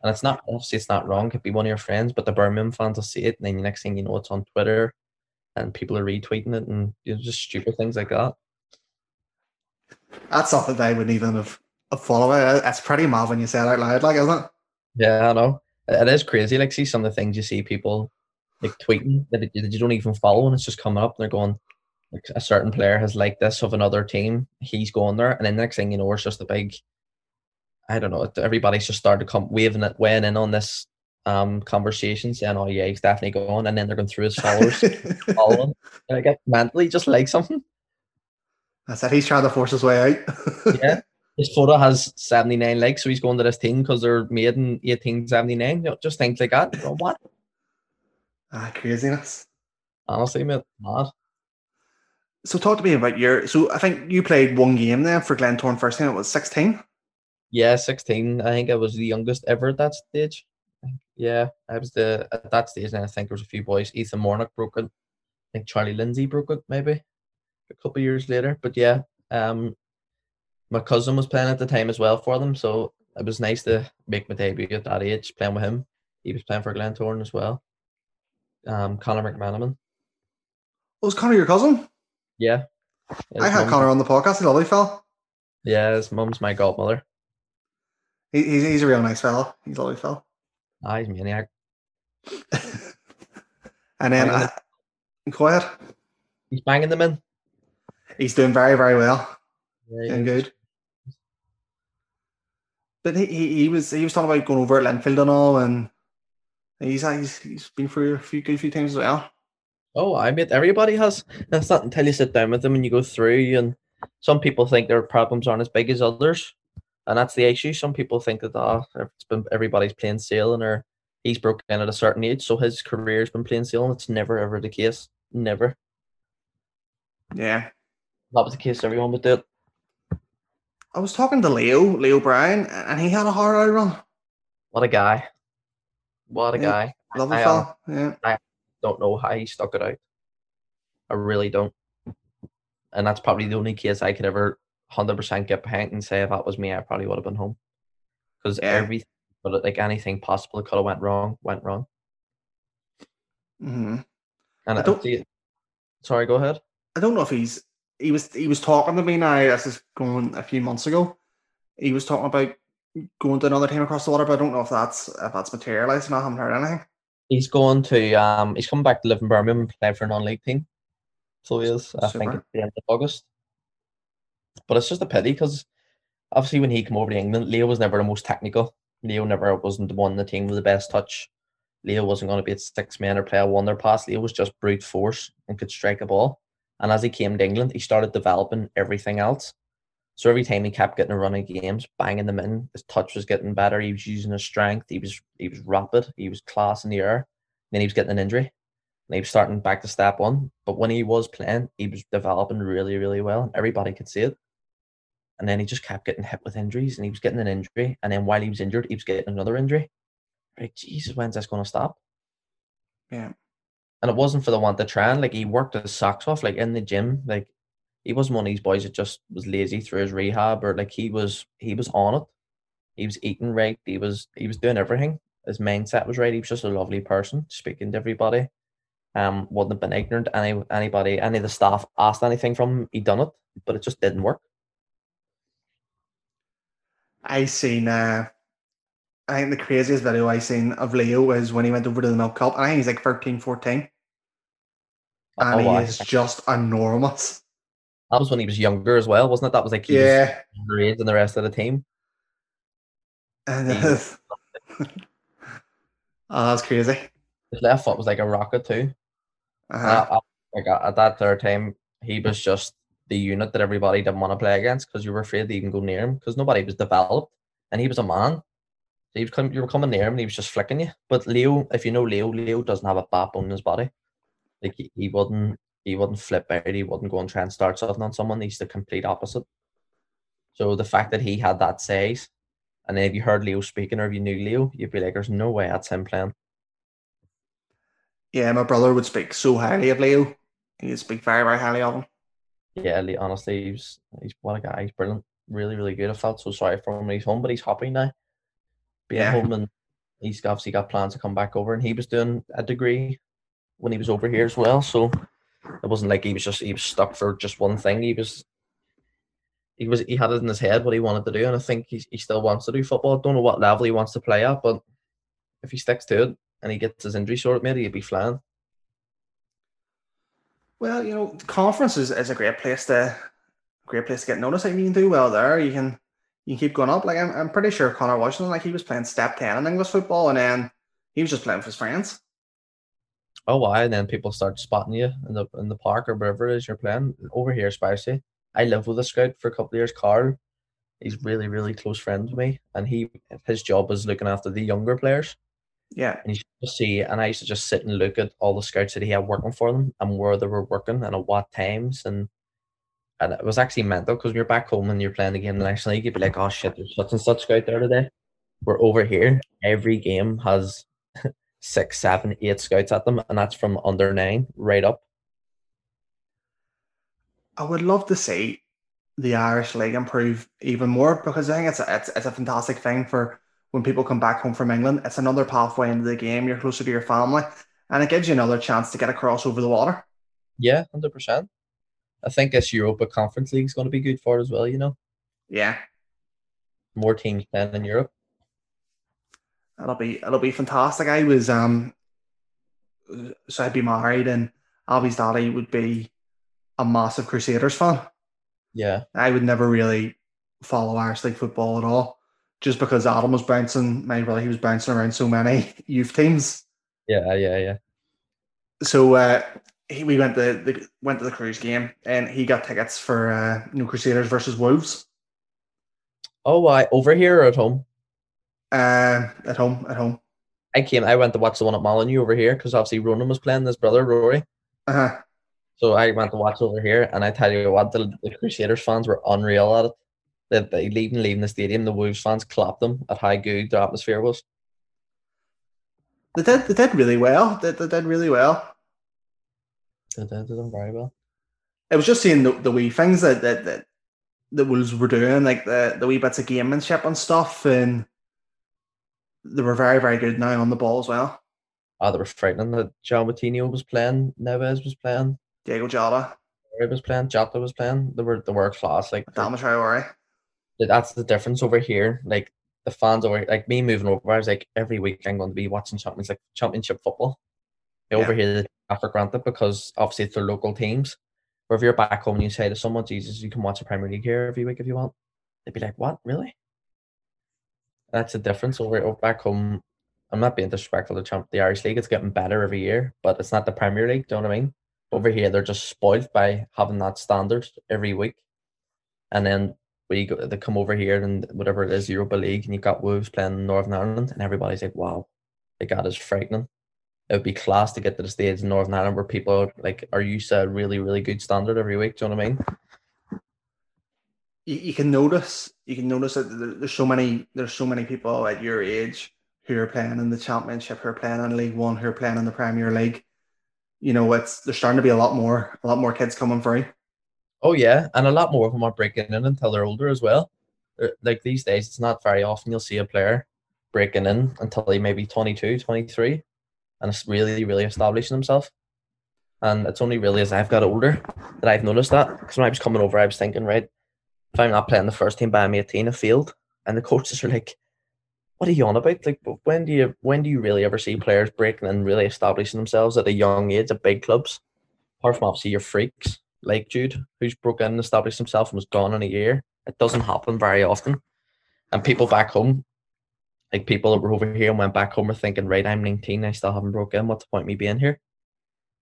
and it's not obviously it's not wrong it could be one of your friends but the Birmingham fans will see it and then the next thing you know it's on Twitter and people are retweeting it and you know, just stupid things like that That's something they wouldn't even have, have followed. Uh, that's pretty mad when you say it out loud, like, isn't it? Yeah, I know. It it is crazy. Like, see some of the things you see people like tweeting that, you don't even follow, and it's just coming up, and they're going, like, a certain player has liked this of another team. He's going there, and then next thing you know, it's just a big. I don't know. Everybody's just started to come waving it, weighing in on this um conversation, saying, "Oh yeah, he's definitely going," and then they're going through his followers, following. And I get mentally just like something. I said he's trying to force his way out. [laughs] Yeah. His photo has 79 likes, so he's going to this team because they're made in 1879. You know, just things like that. You what? [laughs] ah, craziness. Honestly, mate, mad. So talk to me about your. So I think you played one game then for Glentoran first team. It was sixteen. Yeah, 16. I think I was the youngest ever at that stage. Yeah, I was the at that stage, and I think there was a few boys. Ethan Mornock broke it. I think Charlie Lindsay broke it maybe a couple of years later. But yeah, um, my cousin was playing at the time as well for them, so it was nice to make my debut at that age playing with him. He was playing for Glentoran as well. Um, Connor McManaman. Was Connor your cousin? Yeah. I had Connor on the podcast. He's a lovely fella. Yeah, his mum's my godmother. He, he's, he's a real nice fella. He's a lovely fella. He's a maniac. and then, uh, go. He's banging them in. He's doing very, very well. Yeah, Doing good. But he, he, he was he was talking about going over at Linfield and all, and he's he's, he's been through a few good few times as well. Oh, I mean, everybody has. That's not until you sit down with them and you go through. And some people think their problems aren't as big as others, and that's the issue. Some people think that oh, it's been everybody's playing sailing, or he's broken in at a certain age, so his career's been playing sailing. It's never ever the case. Never. Yeah. That was the case, everyone would do it. I was talking to Leo, Leo Brown, and he had a hard out run. What a guy! What a Yeah. guy! Lovely I, uh, fella. Yeah. Don't know how he stuck it out. I really don't. And that's probably the only case I could ever hundred percent get behind and say if that was me, I probably would have been home. Because Yeah. everything, but like anything possible could have went wrong, went wrong. hmm And I don't- see. Sorry, go ahead. I don't know if he's he was he was talking to me now. This is going a few months ago. He was talking about going to another team across the water, but I don't know if that's if that's materialized. and I haven't heard anything. He's going to um he's coming back to live in Birmingham and play for a non-league team. So he is, I think, Super. at the end of August. But it's just a pity because obviously when he came over to England, Leo was never the most technical. Leo never wasn't the one in the team with the best touch. Leo wasn't going to be a six man or play a wonder pass. Leo was just brute force and could strike a ball. And as he came to England, he started developing everything else. So every time he kept getting a run of games, banging them in, his touch was getting better. He was using his strength. He was he was rapid. He was class in the air. Then he was getting an injury. And he was starting back to step one. But when he was playing, he was developing really, really well. Everybody could see it. And then he just kept getting hit with injuries, and he was getting an injury, and then while he was injured, he was getting another injury. Like Jesus, when's this going to stop? Yeah. And it wasn't for the want to try like he worked his socks off like in the gym. Like he wasn't one of these boys that just was lazy through his rehab or like he was he was on it. He was eating right. He was he was doing everything. His mindset was right. He was just a lovely person, speaking to everybody. Um, wouldn't have been ignorant. Any anybody, any of the staff asked anything from him, he done it, but it just didn't work. I seen uh I think the craziest video I seen of Leo was when he went over to the Milk Cup. I think he's like 13, 14. And Oh, he wow. is just enormous. That was when he was younger as well, wasn't it? That was like he Yeah. was underage than the rest of the team. And He- [laughs] oh, that's crazy. His left foot was like a rocket too. Uh-huh. Uh, like at at that third time, he was just the unit that everybody didn't want to play against because you were afraid to even go near him because nobody was developed and he was a man. So he was coming, you were coming near him and he was just flicking you. But Leo, if you know Leo, Leo doesn't have a backbone in his body. Like he, he wouldn't, he wouldn't flip out. He wouldn't go and try and start something on someone. He's the complete opposite. So the fact that he had that size, and then if you heard Leo speaking or if you knew Leo, you'd be like, "There's no way that's him playing." Yeah, my brother would speak so highly of Leo. He would speak very, very highly of him. Yeah, Lee, honestly, he's he's what a guy. He's brilliant, really, really good. I felt so sorry for him when he's home, but he's happy now. Being Yeah. home and he's obviously got plans to come back over, and he was doing a degree when he was over here as well. So it wasn't like he was just he was stuck for just one thing. He was he was he had it in his head what he wanted to do, and I think he he still wants to do football. Don't know what level he wants to play at, but if he sticks to it and he gets his injury sorted, maybe he'd be flying. Well, you know, conference is, is a great place to great place to get noticed. I mean, you can do well there. You can you can keep going up. Like I'm, I'm pretty sure Conor Washington, like he was playing step ten in English football, and then he was just playing for his friends. Oh, why? And then people start spotting you in the in the park or wherever it is you're playing. Over here, especially, I lived with a scout for a couple of years, Carl. He's really, really close friend with me, and he his job was looking after the younger players. Yeah, And you should just see, and I used to just sit and look at all the scouts that he had working for them and where they were working and at what times, and and it was actually mental because when you're back home and you're playing the game in the National League, you'd be like, oh shit, there's such and such scout there today. We're over here, every game has [laughs] six, seven, eight scouts at them, and that's from under nine right up. I would love to see the Irish League improve even more because I think it's a, it's, it's a fantastic thing for when people come back home from England. It's another pathway into the game. You're closer to your family, and it gives you another chance to get across over the water. Yeah, hundred percent. I think this Europa Conference League is going to be good for it as well. You know, Yeah, more teams playing in Europe. it'll be it'll be fantastic. I was um, so I'd be married, and Abby's daddy would be a massive Crusaders fan. Yeah, I would never really follow Irish League football at all, just because Adam was bouncing. My brother, he was bouncing around so many [laughs] youth teams. yeah, yeah, yeah. So uh, he, we went to the went to the Crues game, and he got tickets for uh, New Crusaders versus Wolves. Oh, why over here or at home? Uh, at home, at home. I came. I went to watch the one at Molyneux over here because obviously Ronan was playing his brother Rory. Uh-huh. So I went to watch over here, and I tell you what, the, the Crusaders fans were unreal at it. They, they leaving leaving the stadium, the Wolves fans clapped them at how good the atmosphere was. They did. They did really well. They, they did really well. They did, they did very well. It was just seeing the, the wee things that that that the Wolves were doing, like the the wee bits of gamemanship and stuff, and they were very very good now on the ball as well. Ah, they were frightening that João Moutinho was playing, Neves was playing, Diogo Jota, was playing, Jota was playing. They were they were class. Like Adama Traore. That's the difference over here. Like the fans over, like me moving over, I was like every week I'm going to be watching Champions like Championship football. Over here, for granted because obviously it's their local teams. Or if you're back home and you say to someone, "Jesus, you can watch the Premier League here every week if you want," they'd be like, "What, really?" That's the difference over, over back home. I'm not being disrespectful to champ the Irish League. It's getting better every year, but it's not the Premier League. Do you know what I mean? Over here, they're just spoiled by having that standard every week, and then we go, they come over here and whatever it is, Europa League, and you got Wolves playing Northern Ireland, and everybody's like, "Wow, got is frightening." It would be class to get to the stage in Northern Ireland where people are like are used to a really, really good standard every week. Do you know what I mean? you, you can notice you can notice that there's so many there's so many people at your age who are playing in the championship, who are playing in League One, who are playing in the Premier League. You know, it's there's starting to be a lot more a lot more kids coming through. Oh yeah, and a lot more of them are breaking in until they're older as well. Uh, like these days, it's not very often you'll see a player breaking in until they maybe 22, 23, and it's really, really establishing themselves. And it's only really as I've got older that I've noticed that. Because when I was coming over, I was thinking, right, if I'm not playing the first team by I'm 18, a field, and the coaches are like, "What are you on about? Like, when do you when do you really ever see players breaking and really establishing themselves at a young age at big clubs? Apart from obviously your freaks like Jude, who's broken and established himself and was gone in a year. It doesn't happen very often. And people back home, like people that were over here and went back home are thinking, right, I'm 19, I still haven't broken. What's the point me being here?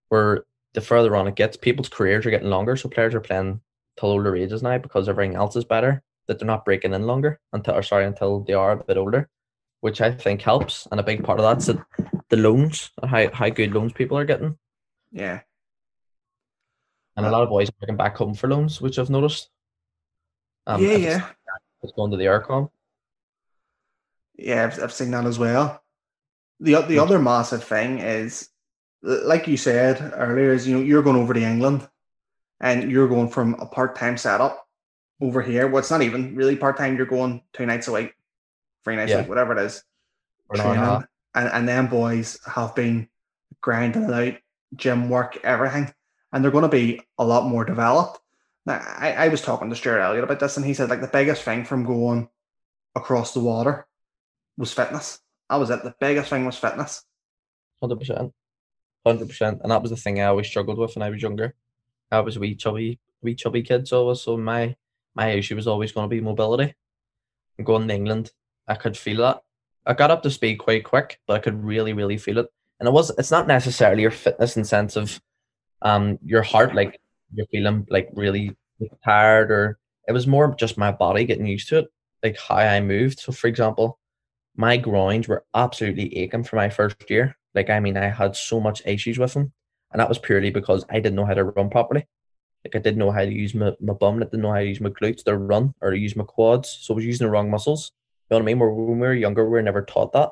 Where the further on it gets, people's careers are getting longer, so players are playing till older ages now because everything else is better. That they're not breaking in longer until, or sorry, until they are a bit older, which I think helps. And a big part of that's the, the loans, how how good loans people are getting. Yeah, and a lot of boys are working back home for loans, which I've noticed. Um, yeah, yeah. It's going to the Eircom. Yeah, I've, I've seen that as well. The the other massive thing is, like you said earlier, is you know you're going over to England, and you're going from a part time setup over here. Well, it's not even really part time. You're going two nights a week, three nights yeah. a week, whatever it is. Training, and and then boys have been grinding it out, gym work, everything and they're going to be a lot more developed. Now, I, I was talking to Stuart Elliott about this, and he said like the biggest thing from going across the water was fitness. That was it. The biggest thing was fitness. Hundred percent, hundred percent, and that was the thing I always struggled with when I was younger. I was a wee chubby, wee chubby kid, so was so my my issue was always going to be mobility. And going to England, I could feel that. I got up to speed quite quick, but I could really, really feel it. And it was it's not necessarily your fitness in sense of um your heart like you're feeling like really tired or it was more just my body getting used to it like how i moved. So for example my groins were absolutely aching for my first year. Like i mean i had so much issues with them and that was purely because i didn't know how to run properly. Like i didn't know how to use my, my bum i didn't know how to use my glutes to run or to use my quads. So i was using the wrong muscles. You know what i mean? When we were younger we were never taught that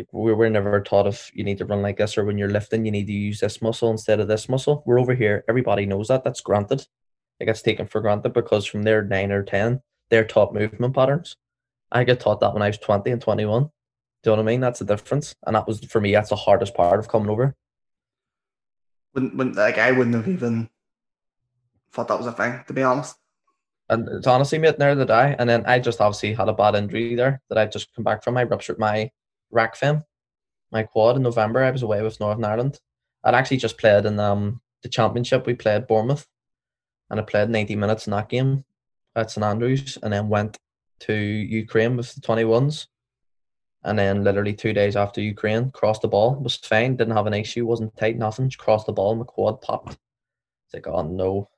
like we were never taught if you need to run like this or when you're lifting you need to use this muscle instead of this muscle. We're over here, everybody knows that. That's granted. It gets taken for granted because from their nine or ten, they're taught movement patterns. I get taught that when I was twenty and twenty one. Do you know what I mean? That's the difference. And that was for me, that's the hardest part of coming over. When when like I wouldn't have even thought that was a thing, to be honest. And it's honestly mate, near the die. And then I just obviously had a bad injury there that I just come back from. I ruptured my rec fem, my quad in November. I was away with Northern Ireland. I'd actually just played in um, the championship. We played Bournemouth, and I played 90 minutes in that game at St Andrews, and then went to Ukraine with the 21s. And then literally two days after Ukraine, crossed the ball, was fine, didn't have an issue, wasn't tight, nothing. Just crossed the ball, my quad popped. It's like, oh no.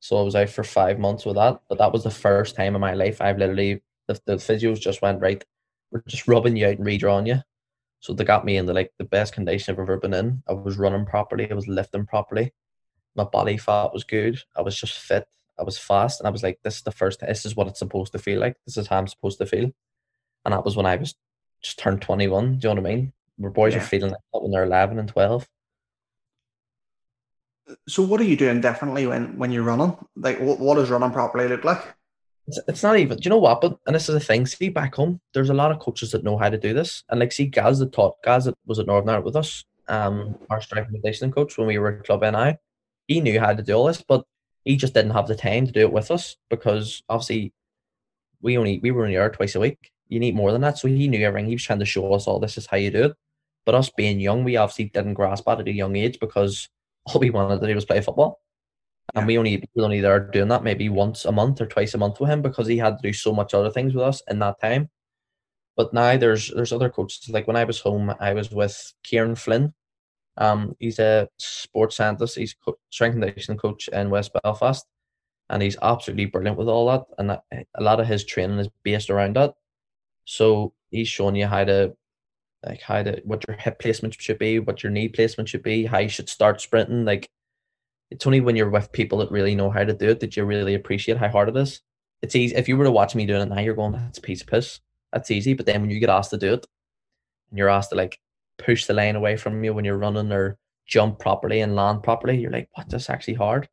So I was out for five months with that. But that was the first time in my life I've literally the, the physios just went right were just rubbing you out and redrawing you. So they got me in the like the best condition I've ever been in. I was running properly, I was lifting properly, my body fat was good, I was just fit, I was fast, and I was like, This is the first this is what it's supposed to feel like. This is how I'm supposed to feel. And that was when I was just turned twenty one, do you know what I mean? Where boys yeah. are feeling like that when they're eleven and twelve. So what are you doing differently when when you're running? Like what, what does running properly look like? It's, not even. Do you know what? But and this is the thing. See, back home, there's a lot of coaches that know how to do this, and like see, Gaz that taught Gaz that was at Northern Ireland with us, um, our strength and conditioning coach when we were at Club NI. He knew how to do all this, but he just didn't have the time to do it with us because obviously we only we were only there twice a week. You need more than that. So he knew everything. He was trying to show us all this is how you do it. But us being young, we obviously didn't grasp that at a young age because [laughs] all we wanted to do was play football. And we only we only there doing that maybe once a month or twice a month with him because he had to do so much other things with us in that time. But now there's there's other coaches. Like when I was home, I was with Kieran Flynn. Um, he's a sports scientist. He's co- strength and conditioning coach in West Belfast, and he's absolutely brilliant with all that. And that, a lot of his training is based around that. So he's showing you how to, like how to what your hip placement should be, what your knee placement should be, how you should start sprinting. Like it's only when you're with people that really know how to do it that you really appreciate how hard it is. It's easy if you were to watch me doing it now, you're going, that's a piece of piss. That's easy. But then when you get asked to do it, and you're asked to like push the line away from you when you're running or jump properly and land properly, you're like, what? That's actually hard.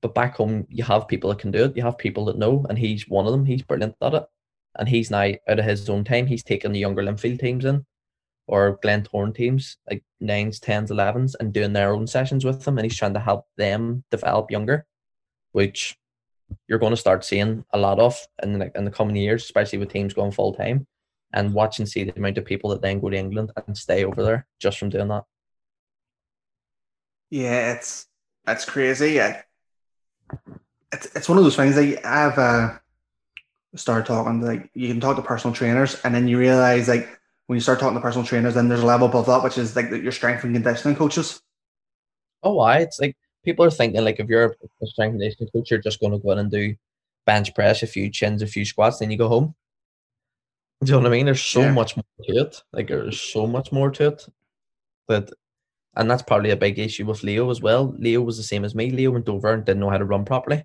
But back home, you have people that can do it. You have people that know, and he's one of them. He's brilliant at it. And he's now out of his own time. He's taking the younger Linfield teams in, or Glentoran teams, like nines, tens, elevens, and doing their own sessions with them. And he's trying to help them develop younger, which you're going to start seeing a lot of in the, in the coming years, especially with teams going full time and watch and see the amount of people that then go to England and stay over there just from doing that. Yeah, it's it's crazy. It's it's one of those things that I've uh, started talking like you can talk to personal trainers and then you realize like when you start talking to personal trainers then there's a level above that which is like your strength and conditioning coaches. Oh, why? It's like people are thinking like if you're a strength and conditioning coach, you're just going to go in and do bench press, a few chins, a few squats, then you go home. Do you know what I mean? There's so yeah. much more to it. Like there's so much more to it that, and that's probably a big issue with Leo as well. Leo was the same as me. Leo went over and didn't know how to run properly.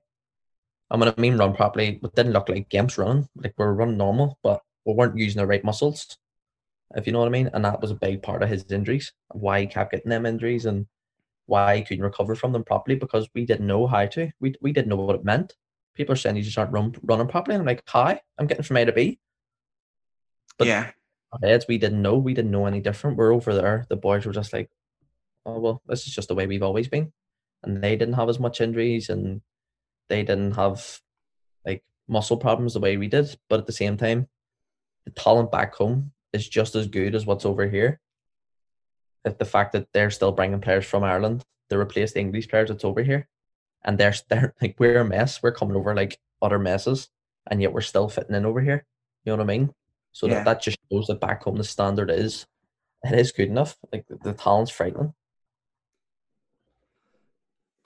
I mean, I mean run properly, but didn't look like Gimps running. Like we were running normal, but we weren't using the right muscles. If you know what I mean, and that was a big part of his injuries. Why he kept getting them injuries and why he couldn't recover from them properly because we didn't know how to. We we didn't know what it meant. People are saying you just aren't run, running properly. And I'm like, hi, I'm getting from A to B. But yeah. heads, we didn't know. We didn't know any different. We're over there. The boys were just like, oh, well, this is just the way we've always been. And they didn't have as much injuries and they didn't have like muscle problems the way we did. But at the same time, the talent back home is just as good as what's over here. If the fact that they're still bringing players from Ireland to replace the English players that's over here, and they're [laughs] they're like we're a mess. We're coming over like utter messes, and yet we're still fitting in over here. You know what I mean? So yeah. that, that just shows that back home the standard is it is good enough. Like the, talent's frightening.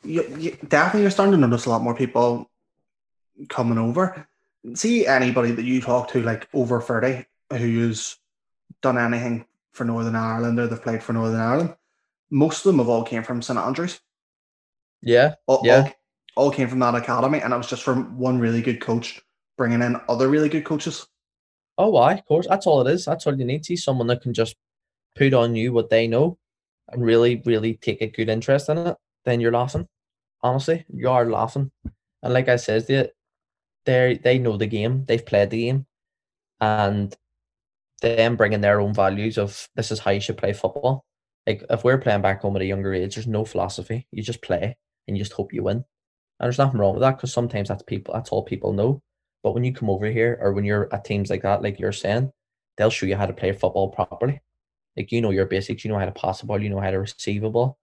You, you, definitely, you're starting to notice a lot more people coming over. See anybody that you talk to, like over thirty, who's done anything for Northern Ireland or they've played for Northern Ireland. Most of them have all came from St Andrews. Yeah, all, yeah, all, all came from that academy, and it was just from one really good coach bringing in other really good coaches. Oh, why? Of course, that's all it is. That's all you need. See someone that can just put on you what they know and really, really take a good interest in it. Then you're laughing. Honestly, you are laughing. And like I said, they they they know the game. They've played the game, and them bringing their own values of this is how you should play football. Like if we're playing back home at a younger age, there's no philosophy. You just play and you just hope you win. And there's nothing wrong with that because sometimes that's people. That's all people know. But when you come over here or when you're at teams like that, like you're saying, they'll show you how to play football properly. Like you know your basics, you know how to pass the ball, you know how to receive a ball,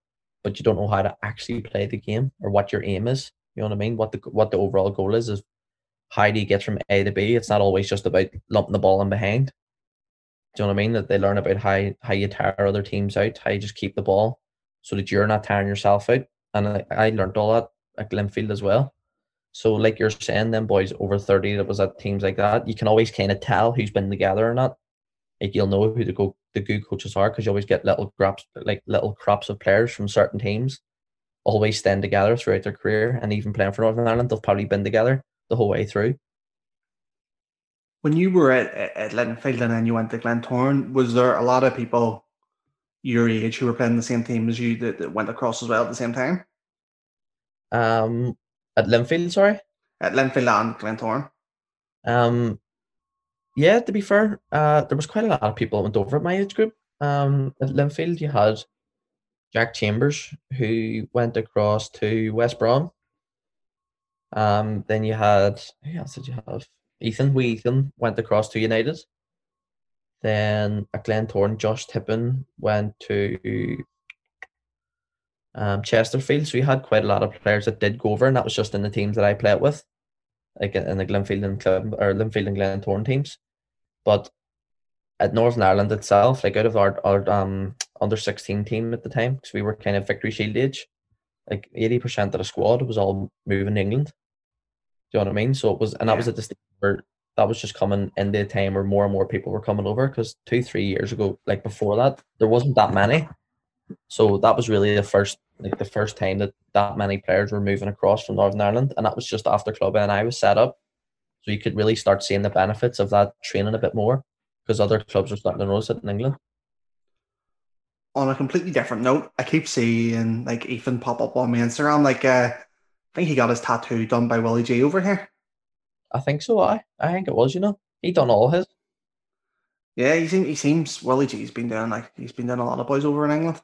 but you don't know how to actually play the game or what your aim is. You know what I mean? What the what the overall goal is is how do you get from A to B? It's not always just about lumping the ball in behind. Do you know what I mean? That they learn about how how you tire other teams out, how you just keep the ball so that you're not tiring yourself out. And I, I learned all that at Glenfield as well. So, like you're saying, them boys over 30 that was at teams like that, you can always kind of tell who's been together or not. Like you'll know who the go the good coaches are because you always get little crops like little crops of players from certain teams always stand together throughout their career and even playing for Northern Ireland, they've probably been together the whole way through. When you were at, at Linfield and then you went to Glentoran, was there a lot of people your age who were playing the same team as you that, that went across as well at the same time? Um, at Linfield, sorry? At Linfield and Glentoran. Um, yeah, to be fair, uh, there was quite a lot of people that went over at my age group. Um, at Linfield, you had Jack Chambers, who went across to West Brom. Um, then you had who else did you have? Ethan. We Ethan went across to United. Then at Glentoran, Josh Tippin went to um, Chesterfield. So we had quite a lot of players that did go over, and that was just in the teams that I played with, like in the Glenfield and Club or Linfield and Glentoran teams. But at Northern Ireland itself, like out of our, our um under sixteen team at the time, because we were kind of victory shield age, like eighty percent of the squad was all moving to England. Do you know what I mean? So it was, and that yeah. was at the stage where that was just coming in the time where more and more people were coming over. Because two, three years ago, like before that, there wasn't that many So that was really the first like the first time that that many players were moving across from Northern Ireland, and that was just after Club NI was set up. So you could really start seeing the benefits of that training a bit more because other clubs are starting to notice it in England. On a completely different note, I keep seeing like Ethan pop up on my Instagram. Like, uh, think he got his tattoo done by Willie G over here. I think so. I I think it was. You know, he done all his. Yeah, he seems he seems Willie G's been doing like he's been doing a lot of boys over in England.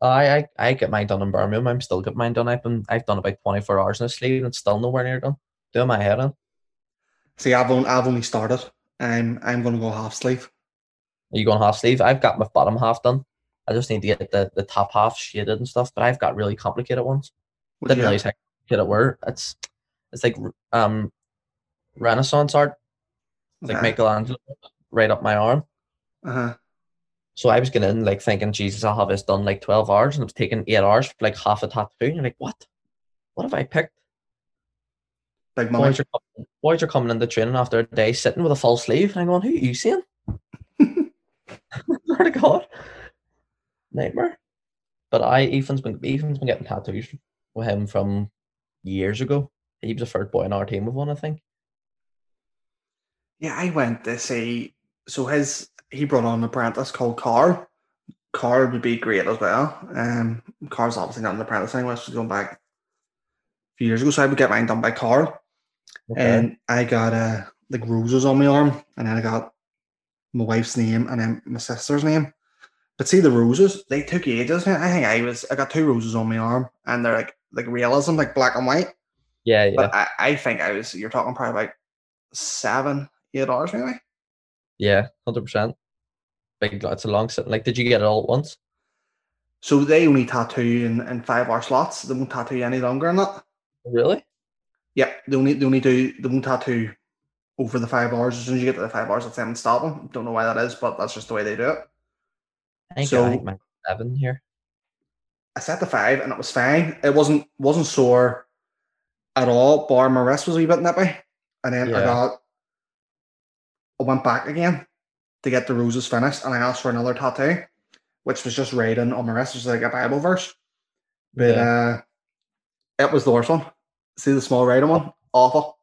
I I, I get mine done in Birmingham. I'm still getting mine done. I've been I've done about twenty four hours in a sleeve and still nowhere near done. Doing my head in. See, I've only, I've only started. Um, I'm I'm going to go half sleeve. Are you going half sleeve? I've got my bottom half done. I just need to get the, the top half shaded and stuff. But I've got really complicated ones. What Didn't realize how complicated it were. It's it's like um Renaissance art, like Okay. Michelangelo, right up my arm. Uh-huh. So I was getting in like thinking, Jesus, I'll have this done like twelve hours, and it was taking eight hours for like half a tattoo. And you're like, what? What have I picked? Big money. Boys are, coming, boys are coming into training after a day sitting with a full sleeve, and I'm going, who are you seeing? [laughs] Swear to God, nightmare. But I, Ethan's been Ethan's been getting tattoos with him from years ago. He was the first boy in our team with one, I think. Yeah, I went to see. So his he brought on an apprentice called Carl. Carl would be great as well. Um, Carl's obviously not an apprentice anymore. So going back a few years ago, so I would get mine done by Carl, and I got uh like roses on my arm, and then I got my wife's name and then my sister's name. But see the roses, they took ages. I think I was I got two roses on my arm, and they're like like realism, like black and white. yeah, yeah, But I, I think I was you're talking probably about seven, eight hours maybe. yeah, hundred percent. Big, it's a long sit. Like, did you get it all at once? So they only tattoo in, in five hour slots. They won't tattoo you any longer than that. Really? Yep, they only they only do they won't tattoo over the five hours. As soon as you get to the five hours, that's them stopping. Don't know why that is, but that's just the way they do it. I think So- I think seven here. I set the five and it was fine. It wasn't wasn't sore at all. Bar my wrist was a wee bit nippy, and then I got I went back again to get the roses finished, and I asked for another tattoo, which was just writing on my wrist, which was like a Bible verse. But uh, it was the worst one. See the small writing one? Awful.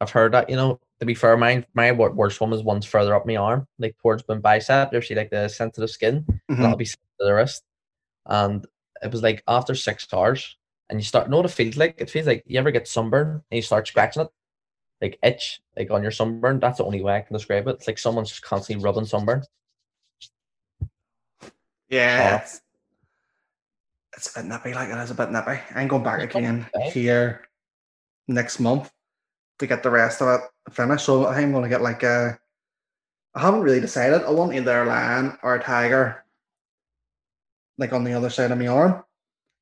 I've heard that. You know, to be fair, mine my worst one was one's further up my arm, like towards my bicep. You see like the sensitive skin? Mhm. That'll be to the wrist. And it was like after six hours, and you start know what it feels like. It feels like you ever get sunburn and you start scratching it, like itch, like on your sunburn. That's the only way I can describe it. It's like someone's just constantly rubbing sunburn. Yeah, Oh. it's, a bit nippy. Like it is a bit nippy. I'm going back again here next month to get the rest of it finished. So I think I'm going to get like a. I haven't really decided. I want either a lion or a tiger, like on the other side of my arm.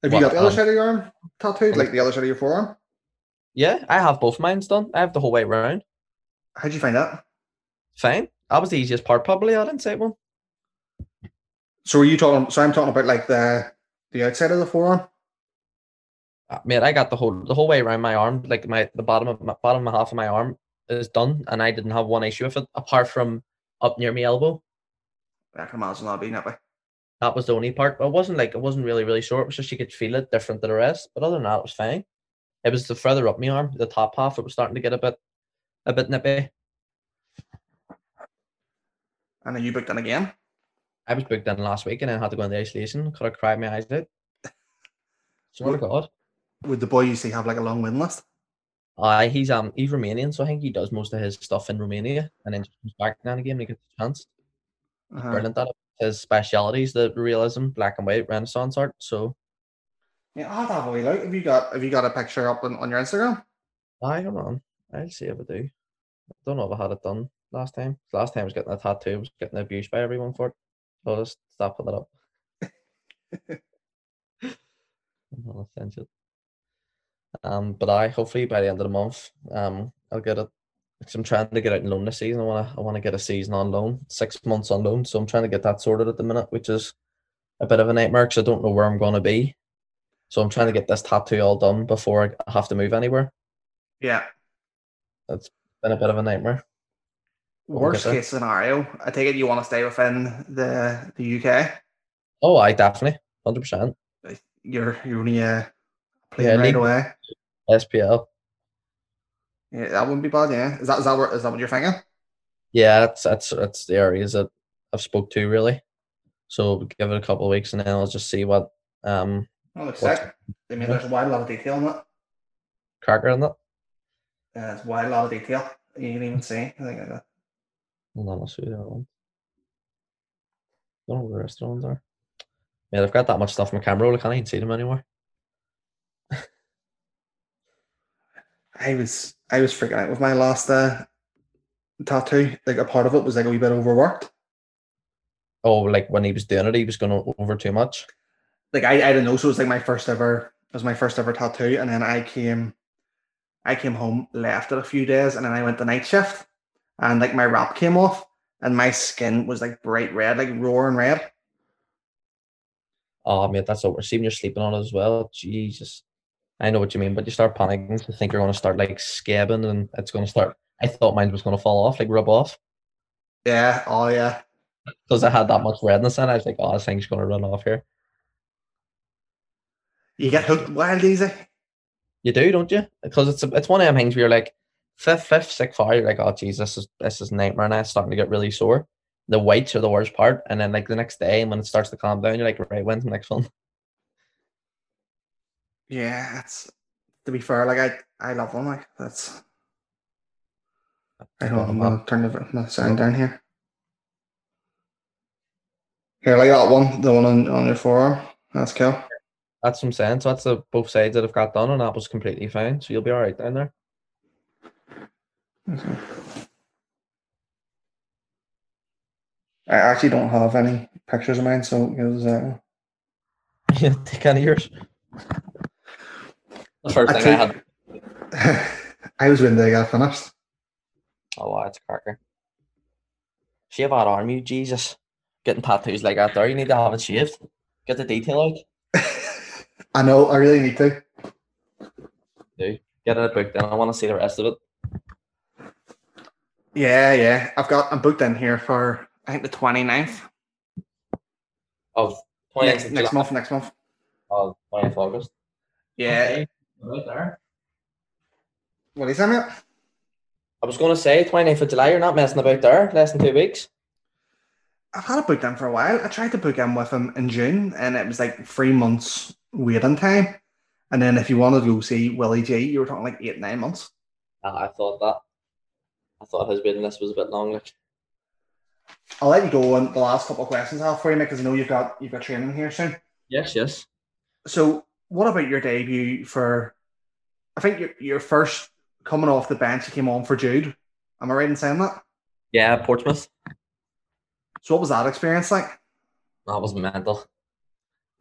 Have you got the other um, side of your arm tattooed, like the- the other side of your forearm? Yeah, I have both mines done. I have the whole way round. How'd you find that? Fine. That was the easiest part, probably. I didn't say one. So are you talking? So I'm talking about like the the outside of the forearm. Uh, Mate, I got the whole the whole way around my arm, like my the bottom of my bottom half of my arm is done, and I didn't have one issue with it apart from up near my elbow. I can imagine that'd be nippy. That was the only part. But it wasn't like it wasn't really really sore. It was just you could feel it different to the rest. But other than that, it was fine. It was the further up my arm, the top half. It was starting to get a bit a bit nippy. And then you booked in again. I was booked in last week and then had to go into isolation. Could have cried my eyes out. [laughs] Swear to God. Would the boy you see have like a long win list? Uh, he's um he's Romanian, so I think he does most of his stuff in Romania and then just comes back now and again when he gets a chance. Uh-huh. Brilliant at it. His specialities, the realism, black and white, Renaissance art. So Yeah, I'll have a wee look. Have you got have you got a picture up on, on your Instagram? I come on. I'll see if I do. I don't know if I had it done last time. Last time I was getting a tattoo, I was getting abused by everyone for it. So I'll just stop putting it up. I'll send you. Um, but I hopefully by the end of the month, um, I'll get it. Because I'm trying to get out in loan this season. I wanna I wanna get a season on loan, six months on loan. So I'm trying to get that sorted at the minute, which is a bit of a nightmare because I don't know where I'm gonna be. So I'm trying to get this tattoo all done before I have to move anywhere. Yeah. That's been a bit of a nightmare. Worst case scenario, I take it you want to stay within the the UK. Oh, I definitely, hundred percent. You're you're only uh, playing Yeah, right away. SPL. Yeah, that wouldn't be bad. Yeah, is that is that what is that what you're thinking? Yeah, that's that's that's the areas that I've spoke to really. So we'll give it a couple of weeks and then I'll just see what um Oh, looks sick. I mean, there's a wide lot of detail in it. cracker in that. Uh, it's a wide lot of detail. You can even see. I think uh, Hold on, I'll the other one. Don't know where the rest of the ones are. Yeah, they've got that much stuff in my camera roll, I can't even see them anymore. I was I was freaking out with my last uh, tattoo. Like a part of it was like a wee bit overworked. Oh, like when he was doing it, he was going over too much. Like I I don't know. So it was like my first ever. It was my first ever tattoo, and then I came, I came home, left it a few days, and then I went the night shift, and like my wrap came off, and my skin was like bright red, like roaring red. Oh mate, that's what we're seeing you're sleeping on it as well. Jesus. I know what you mean, but you start panicking to think you're gonna start like scabbing and it's gonna start I thought mine was gonna fall off, like rub off. Yeah. Oh yeah. Because I had that much redness in it. I was like, oh this thing's gonna run off here. You get hooked wild easy. You do, don't you? Because it's it's one of them things where you're like fifth, fifth, sixth fire, you're like, oh jeez, this is this is a nightmare now. It's starting to get really sore. The weights are the worst part, and then like the next day, and when it starts to calm down, you're like, right, when's the next one? Yeah, that's to be fair, like I I love them. Like that's. I don't. I'm gonna turn the, the sound down here. Here, like that one, the one on, on your forearm. That's cool. That's what I'm saying. So that's the both sides that I've got done, and that was completely fine. So you'll be all right down there. Okay. I actually don't have any pictures of mine, so it was. Uh, Yeah, [laughs] take any of yours. The first I thing I think- had. [laughs] I was when they got finished. Oh, wow, it's a cracker. Shave that arm, you Jesus. Getting tattoos like that there, you need to have it shaved. Get the detail out. [laughs] I know. I really need to. Do get it booked in. I want to see the rest of it. Yeah, yeah. I've got. I'm booked in here for. I think the 29th. Of 20th Next, next month. Next month. Of 20th of August. Yeah. Okay, Right there. What is that, mate? I was going to say 29th of July, you're not messing about there. Less than two weeks. I've had it booked in for a while. I tried to book in with him in June, and it was like three months waiting time. And then if you wanted to go see Willie G, you were talking like eight, nine months. Ah, I thought that. I thought his waiting list was a bit long. Like. I'll let you go on the last couple of questions I have for you, because I know you've got you've got training here soon. Yes, yes. So, what about your debut for? I think your your first coming off the bench, you came on for Jude. Am I right in saying that? Yeah, Portsmouth. So, what was that experience like? That was mental.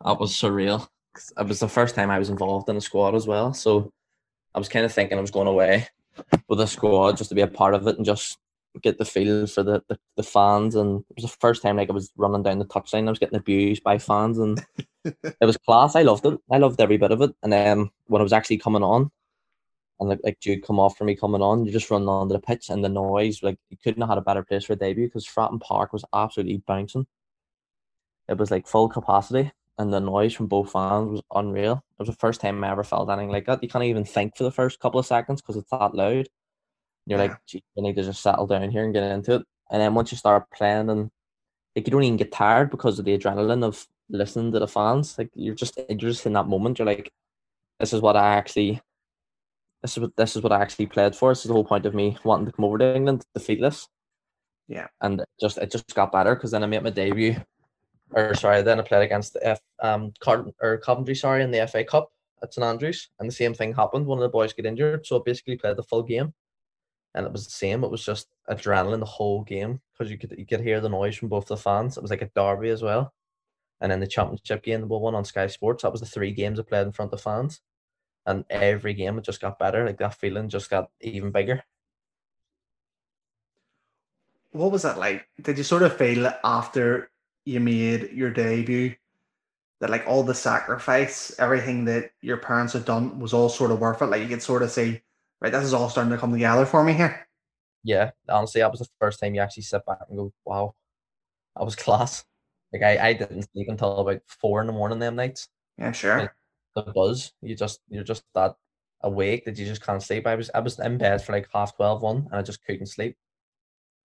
That was surreal. It was the first time I was involved in a squad as well. So I was kind of thinking I was going away with a squad just to be a part of it and just get the feel for the, the, the fans. And it was the first time like I was running down the touchline. I was getting abused by fans and [laughs] it was class. I loved it. I loved every bit of it. And then when I was actually coming on and like, like Jude come off for me coming on, you just run onto the pitch and the noise, like you couldn't have had a better place for a debut because Fratton Park was absolutely bouncing it was like full capacity and the noise from both fans was unreal. It was the first time I ever felt anything like that. You can't even think for the first couple of seconds because it's that loud. You're Yeah. like, Gee, you need to just settle down here and get into it. And then once you start playing and like you don't even get tired because of the adrenaline of listening to the fans. Like you're just you're just in that moment. You're like, this is what I actually this is what this is what I actually played for. This is the whole point of me wanting to come over to England, defeatless. Yeah. And it just it just got better because then I made my debut or sorry, then I played against the F um Card or Coventry, sorry, in the FA Cup at St Andrews, and the same thing happened. One of the boys got injured, so I basically played the full game, and it was the same. It was just adrenaline the whole game because you could you could hear the noise from both the fans. It was like a derby as well, and then the championship game, the one on Sky Sports. That was the three games I played in front of fans, and every game it just got better. Like that feeling just got even bigger. What was that like? Did you sort of feel after you made your debut that like all the sacrifice, everything that your parents had done was all sort of worth it? Like you could sort of say, right, this is all starting to come together for me here. Yeah, honestly, that was the first time you actually sit back and go, "Wow, that was class." Like I, I didn't sleep until about four in the morning them nights. Yeah, sure. The buzz, you just you're just that awake that you just can't sleep. I was I was in bed for like half 12, one, and I just couldn't sleep.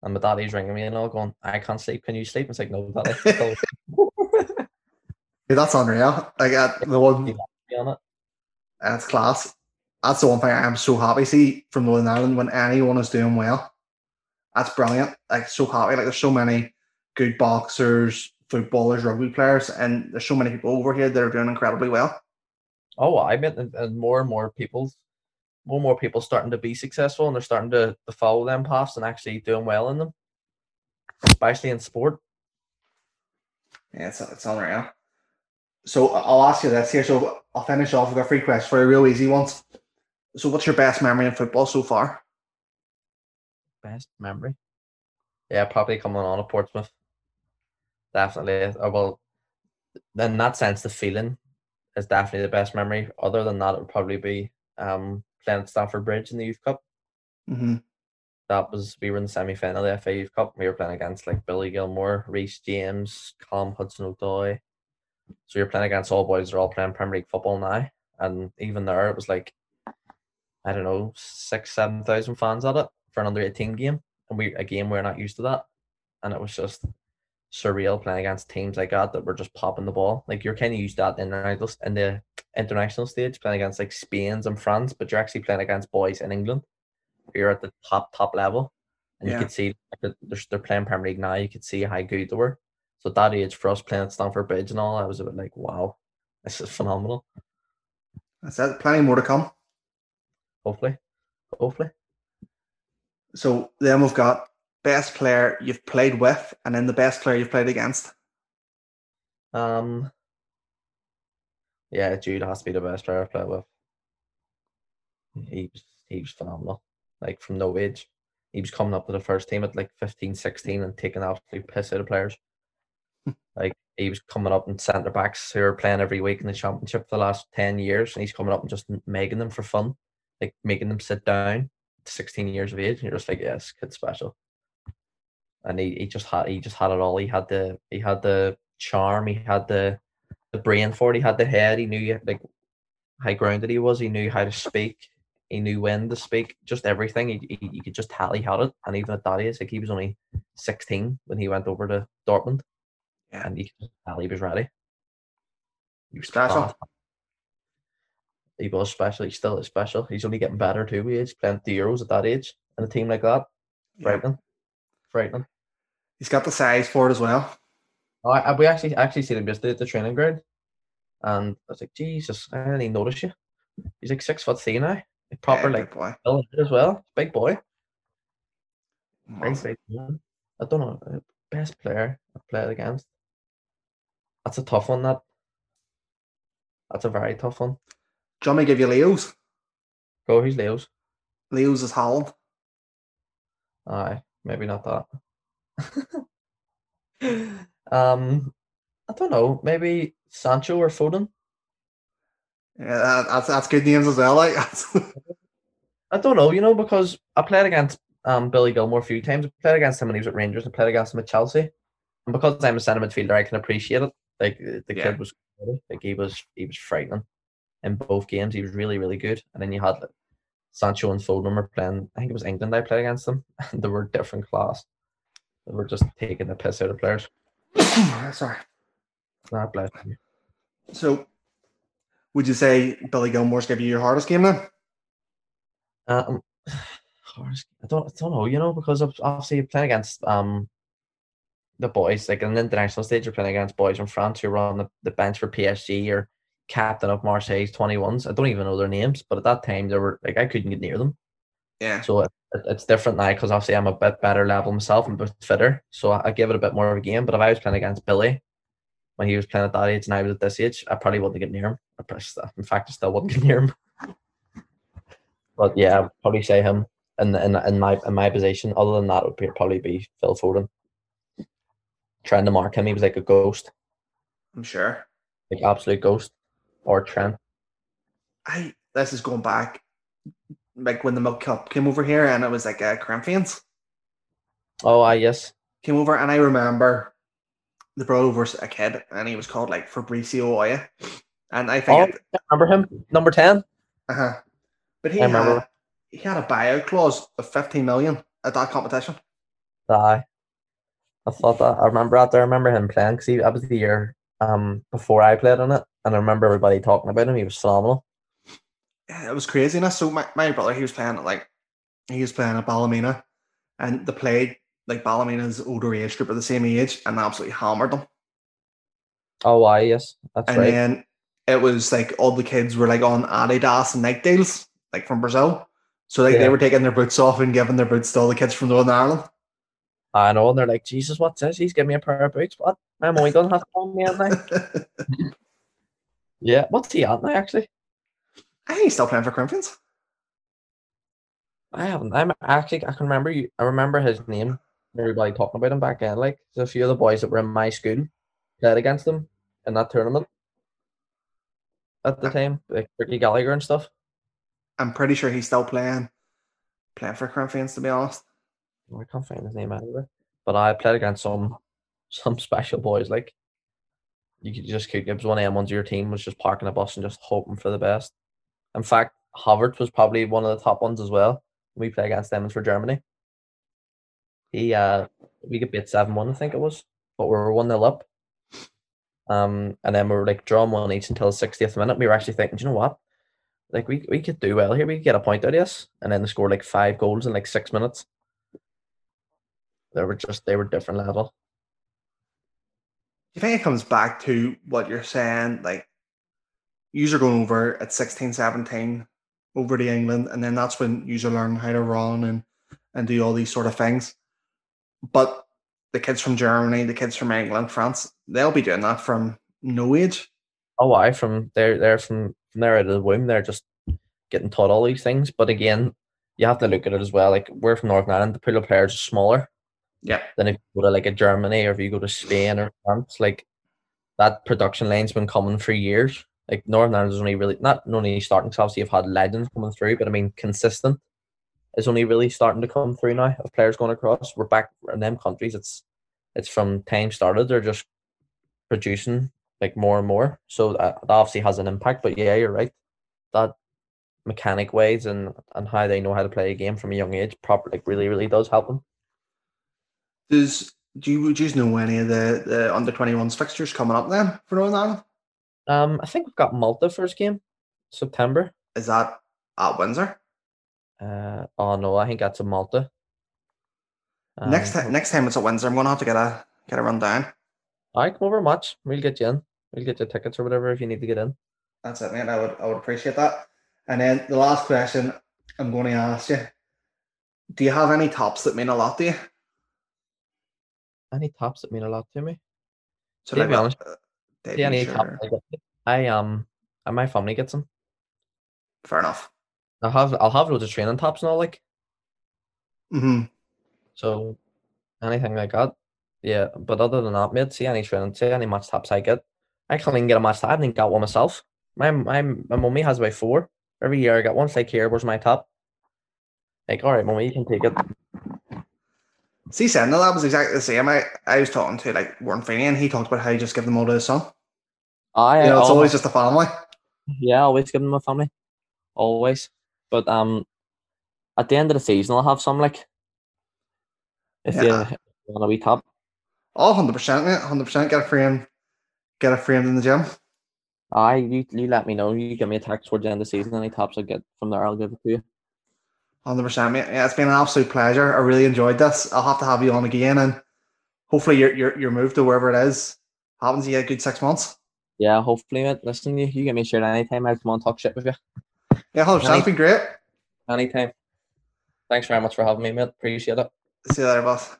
And my daddy's ringing me and all going, I can't sleep. Can you sleep? It's like, no, [laughs] daddy. Yeah, that's unreal. Like uh, the one on it. That's class. That's the one thing I'm so happy see from Northern Ireland when anyone is doing well. That's brilliant. Like so happy. Like there's so many good boxers, footballers, rugby players, and there's so many people over here that are doing incredibly well. Oh, I mean, and, and more and more people, more and more people starting to be successful, and they're starting to, to follow them paths and actually doing well in them, especially in sport. Yeah, it's, it's unreal. So I'll ask you this here. So I'll finish off with a free question for a real easy ones. So what's your best memory in football so far? Best memory, yeah, probably coming on at Portsmouth. Definitely. Uh, well, in that sense, the feeling is definitely the best memory. Other than that, it would probably be um playing at Stamford Bridge in the Youth Cup. Mm-hmm. that was we were in the semi final of the FA Youth Cup. We were playing against like Billy Gilmour, Reece James, Callum Hudson-Odoi. So you're playing against all boys They're all playing Premier League football now. And even there it was like I don't know, six, seven thousand fans at it for an under eighteen game. And we again we're not used to that. And it was just surreal playing against teams like that that were just popping the ball. Like you're kind of used to that in the, in the international stage, playing against like Spain's and France, but you're actually playing against boys in England you're at the top top level, and Yeah. you could see like, they're, they're playing Premier League now. You could see how good they were. So at that age, for us playing at Stamford Bridge and all, I was a bit like, wow, this is phenomenal. That's it. Plenty more to come. Hopefully, hopefully. So then we've got best player you've played with, and then the best player you've played against. Um, yeah, Jude has to be the best player I've played with. He was he was phenomenal. Like from no age, he was coming up to the first team at like 15, 16 and taking absolute piss out of players. [laughs] like he was coming up and centre backs who are playing every week in the championship for the last ten years, and he's coming up and just making them for fun, like making them sit down. Sixteen years of age, and you're just like, yes, kid's special. And he, he just had he just had it all. He had the he had the charm. He had the the brain for it. He had the head. He knew like how grounded he was. He knew how to speak. He knew when to speak. Just everything. He, he you could just tell he had it. And even at that age, like he was only sixteen when he went over to Dortmund. Yeah. And he could just tell he was ready. He was Special. He was special. He still is special. He's only getting better too. He's playing the Euros at that age and a team like that. Yeah. Frightening. Frightening. He's got the size for it as well. Oh, I, I- we actually actually seen him yesterday at the training ground, and I was like, Jesus, I didn't even notice you. He's like six foot three now, like proper Yeah, like boy. as well, big boy. Big. I don't know uh, best player I've played against. That's a tough one. That that's a very tough one. Do you want me to give you Leo's? Go, who's Leo's? Leo's is Haaland. Aye, maybe not that. [laughs] um, I don't know. Maybe Sancho or Foden. Yeah, that, that's that's good names as well. Like [laughs] I don't know, you know, because I played against um Billy Gilmour a few times. I played against him when he was at Rangers. I played against him at Chelsea, and because I'm a centre midfielder, I can appreciate it. Like the Yeah. kid was like he was he was frightening in both games. He was really really good. And then you had Sancho and Foden were playing. I think it was England I played against them, and [laughs] they were different class. They were just taking the piss out of players. [coughs] Sorry. Not bless you. So, would you say Billy Gilmour's give you your hardest game then? Um, [sighs] hardest- I don't, I don't know, you know, because obviously you're playing against um the boys, like in the international stage, you're playing against boys from France who were on the, the bench for PSG or captain of Marseille's 21s. I don't even know their names, but at that time they were like I couldn't get near them. Yeah. So it, it- it's different now because obviously I'm a bit better level myself and a bit fitter, so I, I give it a bit more of a game. But if I was playing against Billy when he was playing at that age and I was at this age, I probably wouldn't get near him. I probably In fact, I still wouldn't get near him. [laughs] But yeah, I'd probably say him in in in my in my position. Other than that, it would be, probably be Phil Foden. Trying to mark him, he was like a ghost, I'm sure. like absolute ghost, or Trent. I this is going back like when the Milk Cup came over here and it was like a uh, Corinthians Oh, I yes, came over and I remember they brought over a kid, and he was called like Fabricio Oya, and I think, Oh, I remember him, number ten. uh-huh. but he I remember. had he had a buyout clause of fifteen million at that competition. Aye. I thought that. I remember that. I remember him playing because that was the year um before I played on it, and I remember everybody talking about him. He was phenomenal. Yeah, it was craziness. So my, my brother, he was playing at like he was playing at Ballymena, and they played like Ballymena's older age group of the same age, and absolutely hammered them. Oh, why? Yes, that's and right. then it was like all the kids were like on Adidas and Nike deals, like from Brazil. So like they were taking their boots off and giving their boots to all the kids from Northern Ireland. I know, and they're like, Jesus, what's this? He's giving me a pair of boots. What? My money doesn't have to on me, am I? Yeah. What's he at now? Actually, I think he's still playing for Corinthians. I haven't. I'm actually. I can remember you. I remember his name. Everybody talking about him back then. Like, there's a few of the boys that were in my school played against him in that tournament at the time, like Ricky Gallagher and stuff. I'm pretty sure he's still playing playing for Corinthians to be honest. I can't find his name anywhere. But I played against some some special boys. Like you could just could give one of them ones your team was just parking a bus and just hoping for the best. In fact, Havertz was probably one of the top ones as well. We play against them for Germany. He uh we could beat seven one, I think it was. But we were one 0 up. Um and then we were like drawing one each until the sixtieth minute. We were actually thinking, "Do you know what? Like we we could do well here, we could get a point out of this. And then they scored like five goals in like six minutes they were just they were different level. You think it comes back to what you're saying? Like, are going over at 16, 17 over to England, and then that's when yous are learning how to run and, and do all these sort of things. But the kids from Germany, the kids from England, France, they'll be doing that from no age. Oh, I from they're they're from from there out of the womb. They're just getting taught all these things. But again, you have to look at it as well. Like we're from Northern Ireland, the pool of players is smaller Yeah. Then if you go to like a Germany or if you go to Spain or France. Like that production line's been coming for years. Like Northern Ireland is only really not only starting. So obviously, you've had legends coming through, but I mean consistent is only really starting to come through now of players going across. We're back in them countries. It's it's from time started. They're just producing like more and more. So that, that obviously has an impact. But yeah, you're right. That mechanic ways and and how they know how to play a game from a young age proper like really really does help them. Does do you, do you know any of the, the under 21s fixtures coming up then for Northern Ireland? Um, I think we've got Malta first game, September. Is that at Windsor? Uh, oh no, I think that's a Malta. Um, next time, next time it's at Windsor, I'm gonna have to get a get a run down. I come over much. We'll get you in. We'll get you tickets or whatever if you need to get in. That's it, man. I would I would appreciate that. And then the last question I'm going to ask you: Do you have any tops that mean a lot to you? Any tops that mean a lot to me? So To be honest, uh, any top I get. I um, and my family gets them. Fair enough. I'll have I'll have loads of training tops and all like hmm so anything like that. Yeah, but other than that, mate, see any training, see any match tops I get. I can't even get a match top. I didn't got one myself. My my my mummy has about four. Every year I get one. It's like here, where's my top? Like, all right, mummy, you can take it. See, saying that, was exactly the same. I, I was talking to like Warren Feeney, and he talked about how you just give them all to his son. I You know, it's al- always just a family. yeah, always give them a family, always. But um, at the end of the season, I'll have some like if Yeah. you want a wee top. All hundred percent, mate. Hundred percent. Get a frame. Get a frame in the gym. I you, you let me know. You give me a text towards the end of the season. Any tops I get from there, I'll give it to you. Hundred percent, mate. Yeah, it's been an absolute pleasure. I really enjoyed this. I'll have to have you on again, and hopefully your your your move to wherever it is happens in a good six months. Yeah, hopefully, mate. Listen, you, you give me shout anytime. I come on talk shit with you. Yeah, hundred percent. It's been great. Anytime. Thanks very much for having me, mate. Appreciate it. See you later, boss.